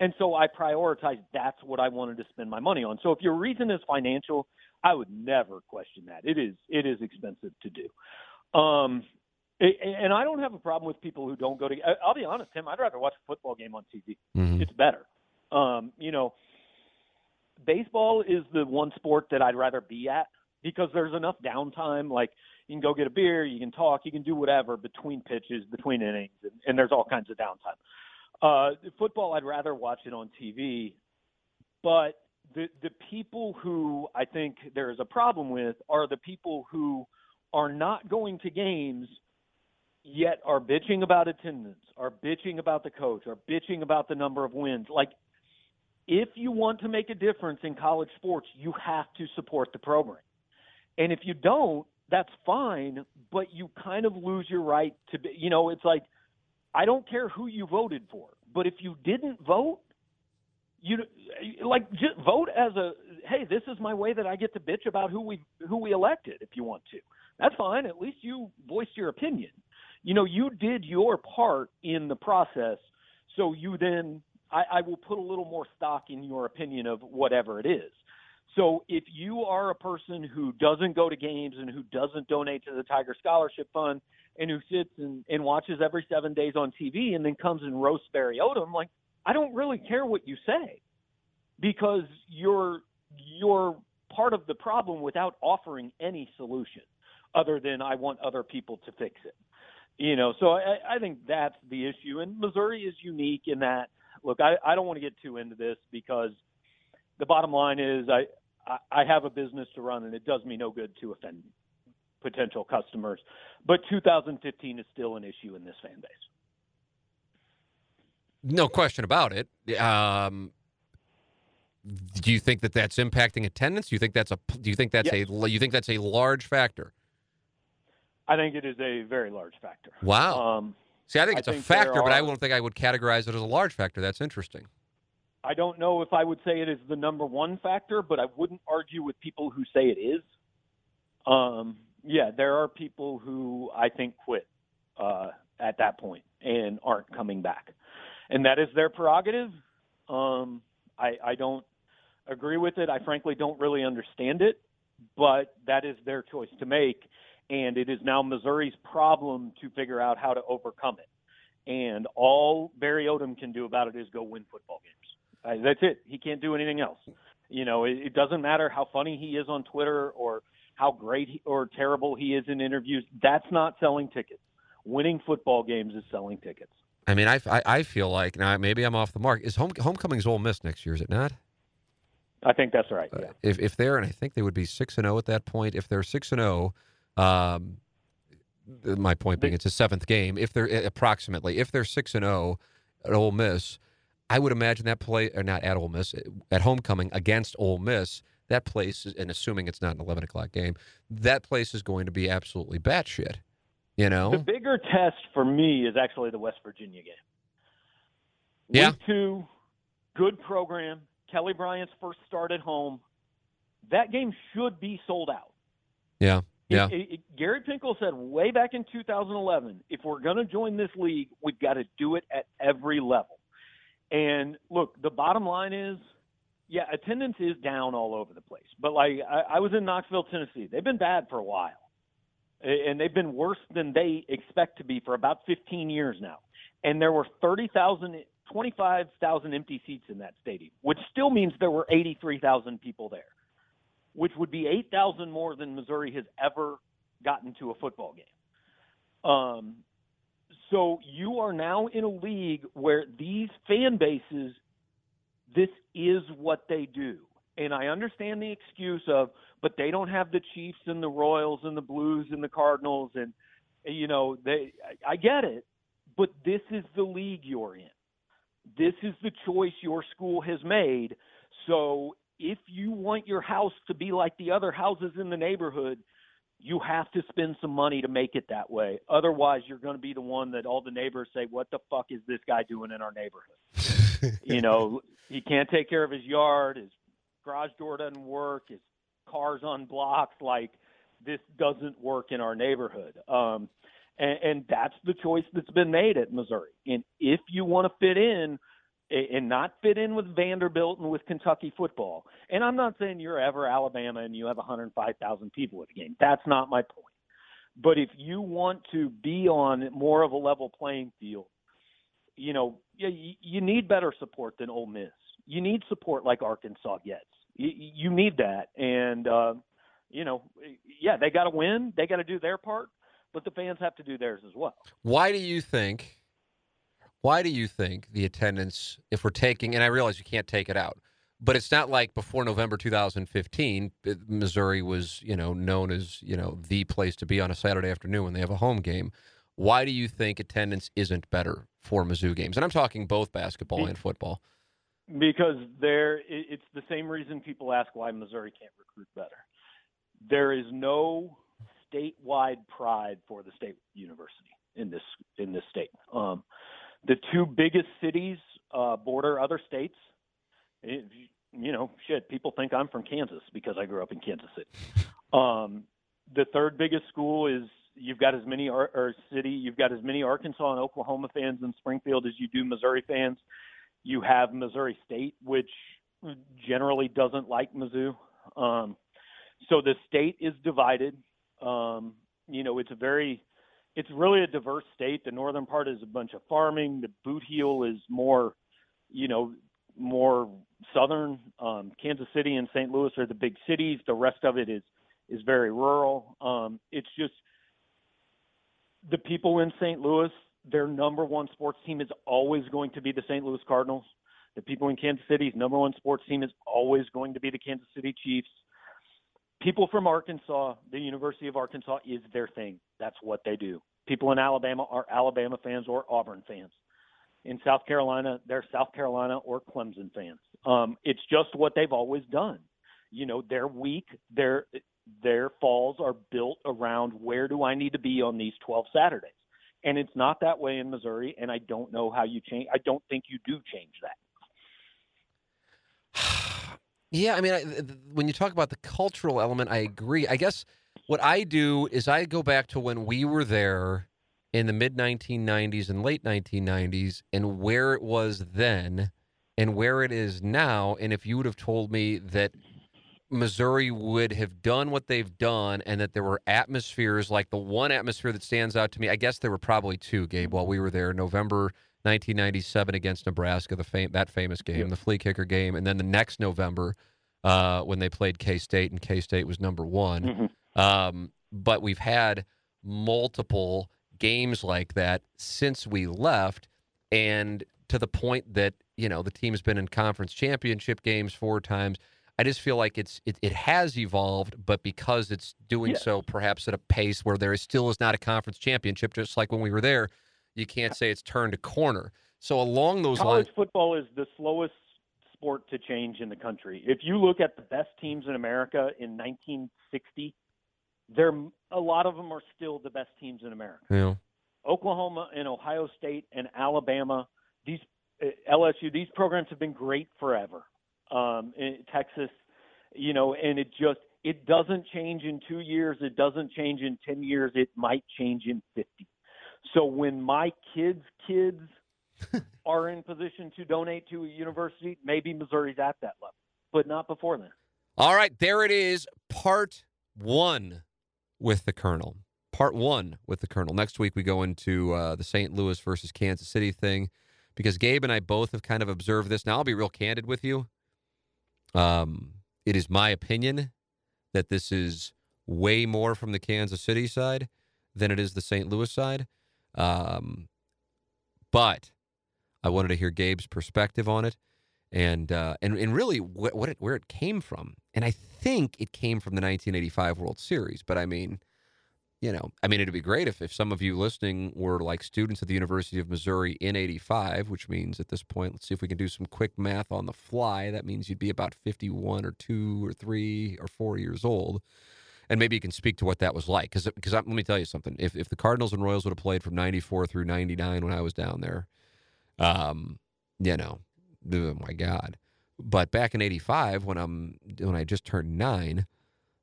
And so I prioritize that's what I wanted to spend my money on. So if your reason is financial, I would never question that. It is it is expensive to do. Um and I don't have a problem with people who don't go to. I'll be honest, Tim. I'd rather watch a football game on TV. Mm-hmm. It's better. Um, you know, baseball is the one sport that I'd rather be at because there's enough downtime. Like you can go get a beer, you can talk, you can do whatever between pitches, between innings, and, and there's all kinds of downtime. Uh, football, I'd rather watch it on TV, but the the people who I think there is a problem with are the people who are not going to games yet are bitching about attendance, are bitching about the coach, are bitching about the number of wins. Like if you want to make a difference in college sports, you have to support the program. And if you don't, that's fine, but you kind of lose your right to be, you know, it's like I don't care who you voted for, but if you didn't vote, you like just vote as a hey, this is my way that I get to bitch about who we who we elected if you want to. That's fine. At least you voiced your opinion. You know, you did your part in the process, so you then I, I will put a little more stock in your opinion of whatever it is. So if you are a person who doesn't go to games and who doesn't donate to the Tiger Scholarship Fund and who sits and, and watches every seven days on TV and then comes and roasts Barry Odom, like I don't really care what you say because you're you're part of the problem without offering any solution other than I want other people to fix it. You know, so I, I think that's the issue. And Missouri is unique in that look, I, I don't want to get too into this because the bottom line is I, I, I have a business to run and it does me no good to offend potential customers. But 2015 is still an issue in this fan base. No question about it. Um, do you think that that's impacting attendance? Do you think that's a do you think that's yes. a you think that's a large factor? I think it is a very large factor. Wow. Um, See, I think it's I a think factor, are, but I don't think I would categorize it as a large factor. That's interesting. I don't know if I would say it is the number one factor, but I wouldn't argue with people who say it is. Um, yeah, there are people who I think quit uh, at that point and aren't coming back, and that is their prerogative. Um, I, I don't agree with it. I frankly don't really understand it, but that is their choice to make and it is now Missouri's problem to figure out how to overcome it. And all Barry Odom can do about it is go win football games. Uh, that's it. He can't do anything else. You know, it, it doesn't matter how funny he is on Twitter or how great he, or terrible he is in interviews. That's not selling tickets. Winning football games is selling tickets. I mean, I, I, I feel like now maybe I'm off the mark. Is home, homecoming's Ole Miss next year? Is it not? I think that's right. Yeah. Uh, if if they're and I think they would be six and zero oh at that point. If they're six and zero, oh, um, my point being, it's a seventh game. If they're eh, approximately, if they're six and zero oh at Ole Miss, I would imagine that play, or not at Ole Miss, eh, at homecoming against Ole Miss, that place, and assuming it's not an eleven o'clock game, that place is going to be absolutely batshit. You know, the bigger test for me is actually the West Virginia game. Yeah, Week two, good program. Kelly Bryant's first start at home. That game should be sold out. Yeah. Yeah. It, it, Gary Pinkel said way back in 2011, if we're going to join this league, we've got to do it at every level. And look, the bottom line is, yeah, attendance is down all over the place. But like I, I was in Knoxville, Tennessee. They've been bad for a while, and they've been worse than they expect to be for about 15 years now. And there were 30,000, 25,000 empty seats in that stadium, which still means there were 83,000 people there which would be 8,000 more than Missouri has ever gotten to a football game. Um, so you are now in a league where these fan bases, this is what they do. And I understand the excuse of, but they don't have the Chiefs and the Royals and the Blues and the Cardinals and you know they. I get it, but this is the league you're in. This is the choice your school has made. So if you want your house to be like the other houses in the neighborhood, you have to spend some money to make it that way. Otherwise, you're going to be the one that all the neighbors say, "What the fuck is this guy doing in our neighborhood?" You know, he can't take care of his yard. His garage door doesn't work. His car's unblocked. Like this doesn't work in our neighborhood. Um, and, and that's the choice that's been made at Missouri. And if you want to fit in and not fit in with Vanderbilt and with Kentucky football. And I'm not saying you're ever Alabama and you have 105,000 people at the game. That's not my point. But if you want to be on more of a level playing field, you know, you, you need better support than Ole Miss. You need support like Arkansas gets. You, you need that, and uh, you know, yeah, they got to win. They got to do their part, but the fans have to do theirs as well. Why do you think? Why do you think the attendance, if we're taking, and I realize you can't take it out, but it's not like before November 2015, Missouri was, you know, known as, you know, the place to be on a Saturday afternoon when they have a home game. Why do you think attendance isn't better for Mizzou games? And I'm talking both basketball and football. Because there, it's the same reason people ask why Missouri can't recruit better. There is no statewide pride for the state university in this in this state. Um, the two biggest cities uh, border other states. It, you know, shit. People think I'm from Kansas because I grew up in Kansas City. Um, the third biggest school is you've got as many or, or city you've got as many Arkansas and Oklahoma fans in Springfield as you do Missouri fans. You have Missouri State, which generally doesn't like Mizzou. Um, so the state is divided. Um, you know, it's a very it's really a diverse state. The northern part is a bunch of farming. The boot heel is more, you know, more southern. Um, Kansas City and St. Louis are the big cities. The rest of it is is very rural. Um, it's just the people in St. Louis. Their number one sports team is always going to be the St. Louis Cardinals. The people in Kansas City's number one sports team is always going to be the Kansas City Chiefs people from Arkansas, the University of Arkansas is their thing. That's what they do. People in Alabama are Alabama fans or Auburn fans. In South Carolina, they're South Carolina or Clemson fans. Um, it's just what they've always done. You know, their week, their their falls are built around where do I need to be on these 12 Saturdays. And it's not that way in Missouri, and I don't know how you change. I don't think you do change that. Yeah, I mean, I, when you talk about the cultural element, I agree. I guess what I do is I go back to when we were there in the mid 1990s and late 1990s and where it was then and where it is now. And if you would have told me that Missouri would have done what they've done and that there were atmospheres like the one atmosphere that stands out to me, I guess there were probably two, Gabe, while we were there, November 1997 against Nebraska, the fam- that famous game, the flea kicker game, and then the next November uh, when they played K State, and K State was number one. Mm-hmm. Um, but we've had multiple games like that since we left, and to the point that you know the team's been in conference championship games four times. I just feel like it's it, it has evolved, but because it's doing so perhaps at a pace where there is still is not a conference championship, just like when we were there, you can't say it's turned a corner. So along those college lines, football is the slowest sport to change in the country. If you look at the best teams in America in 1960, there a lot of them are still the best teams in America. Yeah. Oklahoma and Ohio State and Alabama, these uh, LSU, these programs have been great forever. Um, in Texas, you know, and it just it doesn't change in two years. It doesn't change in ten years. It might change in fifty. So when my kids' kids are in position to donate to a university, maybe Missouri's at that level, but not before then. All right, there it is. Part one with the Colonel. Part one with the Colonel. Next week, we go into uh, the St. Louis versus Kansas City thing because Gabe and I both have kind of observed this. Now, I'll be real candid with you. Um, it is my opinion that this is way more from the Kansas City side than it is the St. Louis side. Um, but I wanted to hear Gabe's perspective on it. and uh, and and really what, it, where it came from. And I think it came from the 1985 World Series. But I mean, you know, I mean, it'd be great if if some of you listening were like students at the University of Missouri in '85, which means at this point, let's see if we can do some quick math on the fly. That means you'd be about 51 or two or three or four years old. And maybe you can speak to what that was like, because because let me tell you something. If if the Cardinals and Royals would have played from '94 through '99 when I was down there, um, you know, oh my God. But back in '85, when I'm when I just turned nine,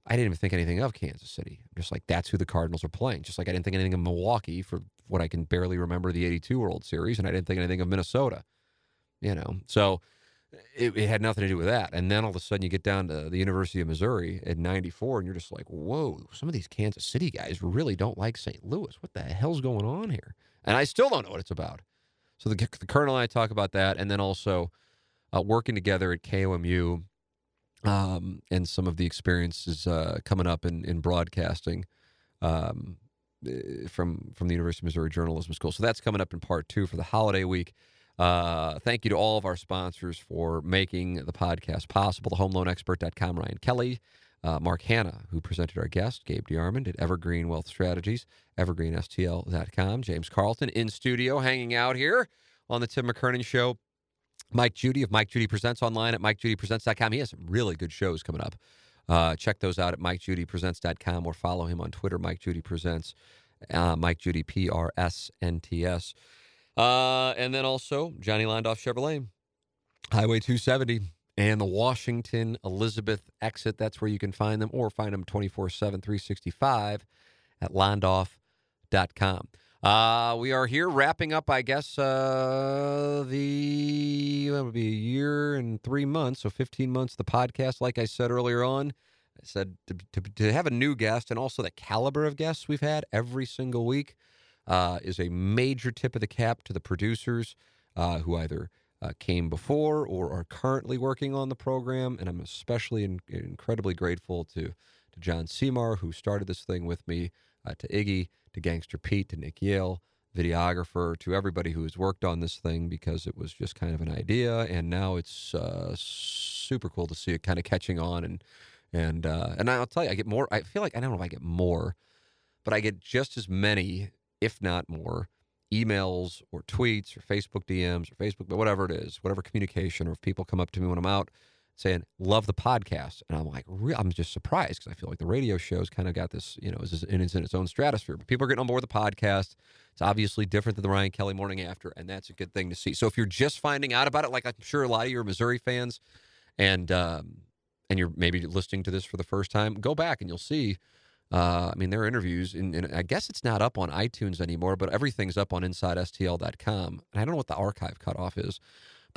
I didn't even think anything of Kansas City. I'm just like that's who the Cardinals are playing. Just like I didn't think anything of Milwaukee for what I can barely remember the '82 World Series, and I didn't think anything of Minnesota. You know, so it, it, had nothing to do with that. And then all of a sudden, you get down to the University of Missouri at '94, and you're just like, whoa, some of these Kansas City guys really don't like St. Louis. What the hell's going on here? And I still don't know what it's about. So the, the Colonel and I talk about that, and then also uh, working together at KOMU um, and some of the experiences uh, coming up in, in broadcasting um, eh, from from the University of Missouri Journalism School. So that's coming up in part two for the holiday week. Uh, thank you to all of our sponsors for making the podcast possible. The HomeLoanExpert.com, Ryan Kelley, uh, Mark Hannah, who presented our guest, Gabe DeArmond at Evergreen Wealth Strategies, EvergreenSTL.com, James Carlton in studio, hanging out here on the Tim McKernan Show. Mike Judy of Mike Judy Presents online at MikeJudyPresents.com. He has some really good shows coming up. Uh, check those out at MikeJudyPresents.com or follow him on Twitter, Mike Judy Presents, uh, Mike Judy P R S N T S. Uh, and then also Johnny Londoff Chevrolet, Highway 270, and the Washington Elizabeth exit. That's where you can find them or find them 24 7, 365 at londoff.com. Uh, we are here wrapping up, I guess, uh, the, that would be a year and three months, so 15 months the podcast. Like I said earlier on, I said to, to, to have a new guest and also the caliber of guests we've had every single week uh, is a major tip of the cap to the producers uh, who either uh, came before or are currently working on the program. And I'm especially in, incredibly grateful to, to John Seymour, who started this thing with me, uh, to Iggy, to Gangster Pete, to Nick Yale, videographer, to everybody who has worked on this thing because it was just kind of an idea. And now it's uh, super cool to see it kind of catching on. And, and, uh, and I'll tell you, I get more, I feel like, I don't know if I get more, but I get just as many if not more, emails or tweets or Facebook DMs or Facebook, but whatever it is, whatever communication, or if people come up to me when I'm out saying, love the podcast. And I'm like, I'm just surprised because I feel like the radio show's kind of got this, you know, is in its own stratosphere. But people are getting on board the podcast. It's obviously different than the Ryan Kelley Morning After, and that's a good thing to see. So if you're just finding out about it, like I'm sure a lot of you are Missouri fans, and um, and you're maybe listening to this for the first time, go back and you'll see uh, I mean, there are interviews, and, and, I guess it's not up on iTunes anymore, but everything's up on InsideSTL.com. And I don't know what the archive cutoff is,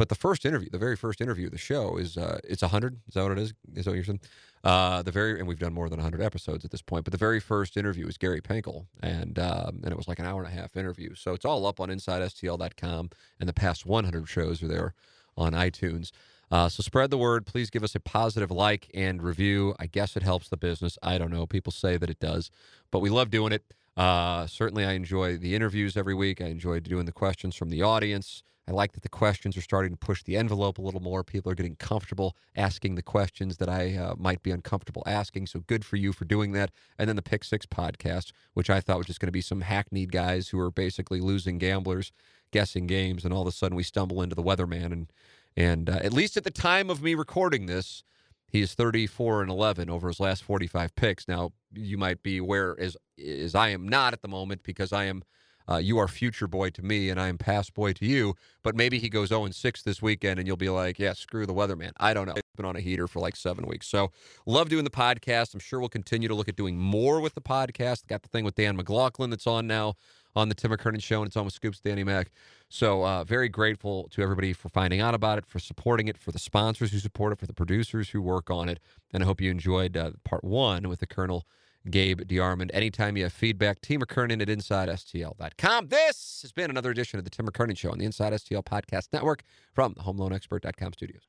but the first interview, the very first interview of the show is uh, it's hundred. Is that what it is? Is that what you're saying? Uh, the very and we've done more than hundred episodes at this point, but the very first interview is Gary Pinkel, and um, and it was like an hour and a half interview. So it's all up on InsideSTL.com, and the past 100 shows are there on iTunes. Uh, so spread the word. Please give us a positive like and review. I guess it helps the business. I don't know. People say that it does, but we love doing it. Uh, certainly, I enjoy the interviews every week. I enjoy doing the questions from the audience. I like that the questions are starting to push the envelope a little more. People are getting comfortable asking the questions that I uh, might be uncomfortable asking. So good for you for doing that. And then the Pick Six podcast, which I thought was just going to be some hackneyed guys who are basically losing gamblers guessing games, and all of a sudden we stumble into the weatherman and and uh, at least at the time of me recording this, he is 34 and 11 over his last 45 picks. Now, you might be aware, as, as I am not at the moment, because I am. Uh, you are future boy to me, and I am past boy to you. But maybe he goes 0 6 this weekend, and you'll be like, yeah, screw the weatherman. I don't know. I've been on a heater for like seven weeks. So, love doing the podcast. I'm sure we'll continue to look at doing more with the podcast. Got the thing with Dan McLaughlin that's on now on the Tim McKernan Show, and it's on with Scoops Danny Mac. So, uh, very grateful to everybody for finding out about it, for supporting it, for the sponsors who support it, for the producers who work on it. And I hope you enjoyed uh, part one with the Colonel Gabe DeArmond. Anytime you have feedback, Tim McKernan at InsideSTL.com. This has been another edition of the Tim McKernan Show on the Inside STL Podcast Network from the HomeLoanExpert.com studios.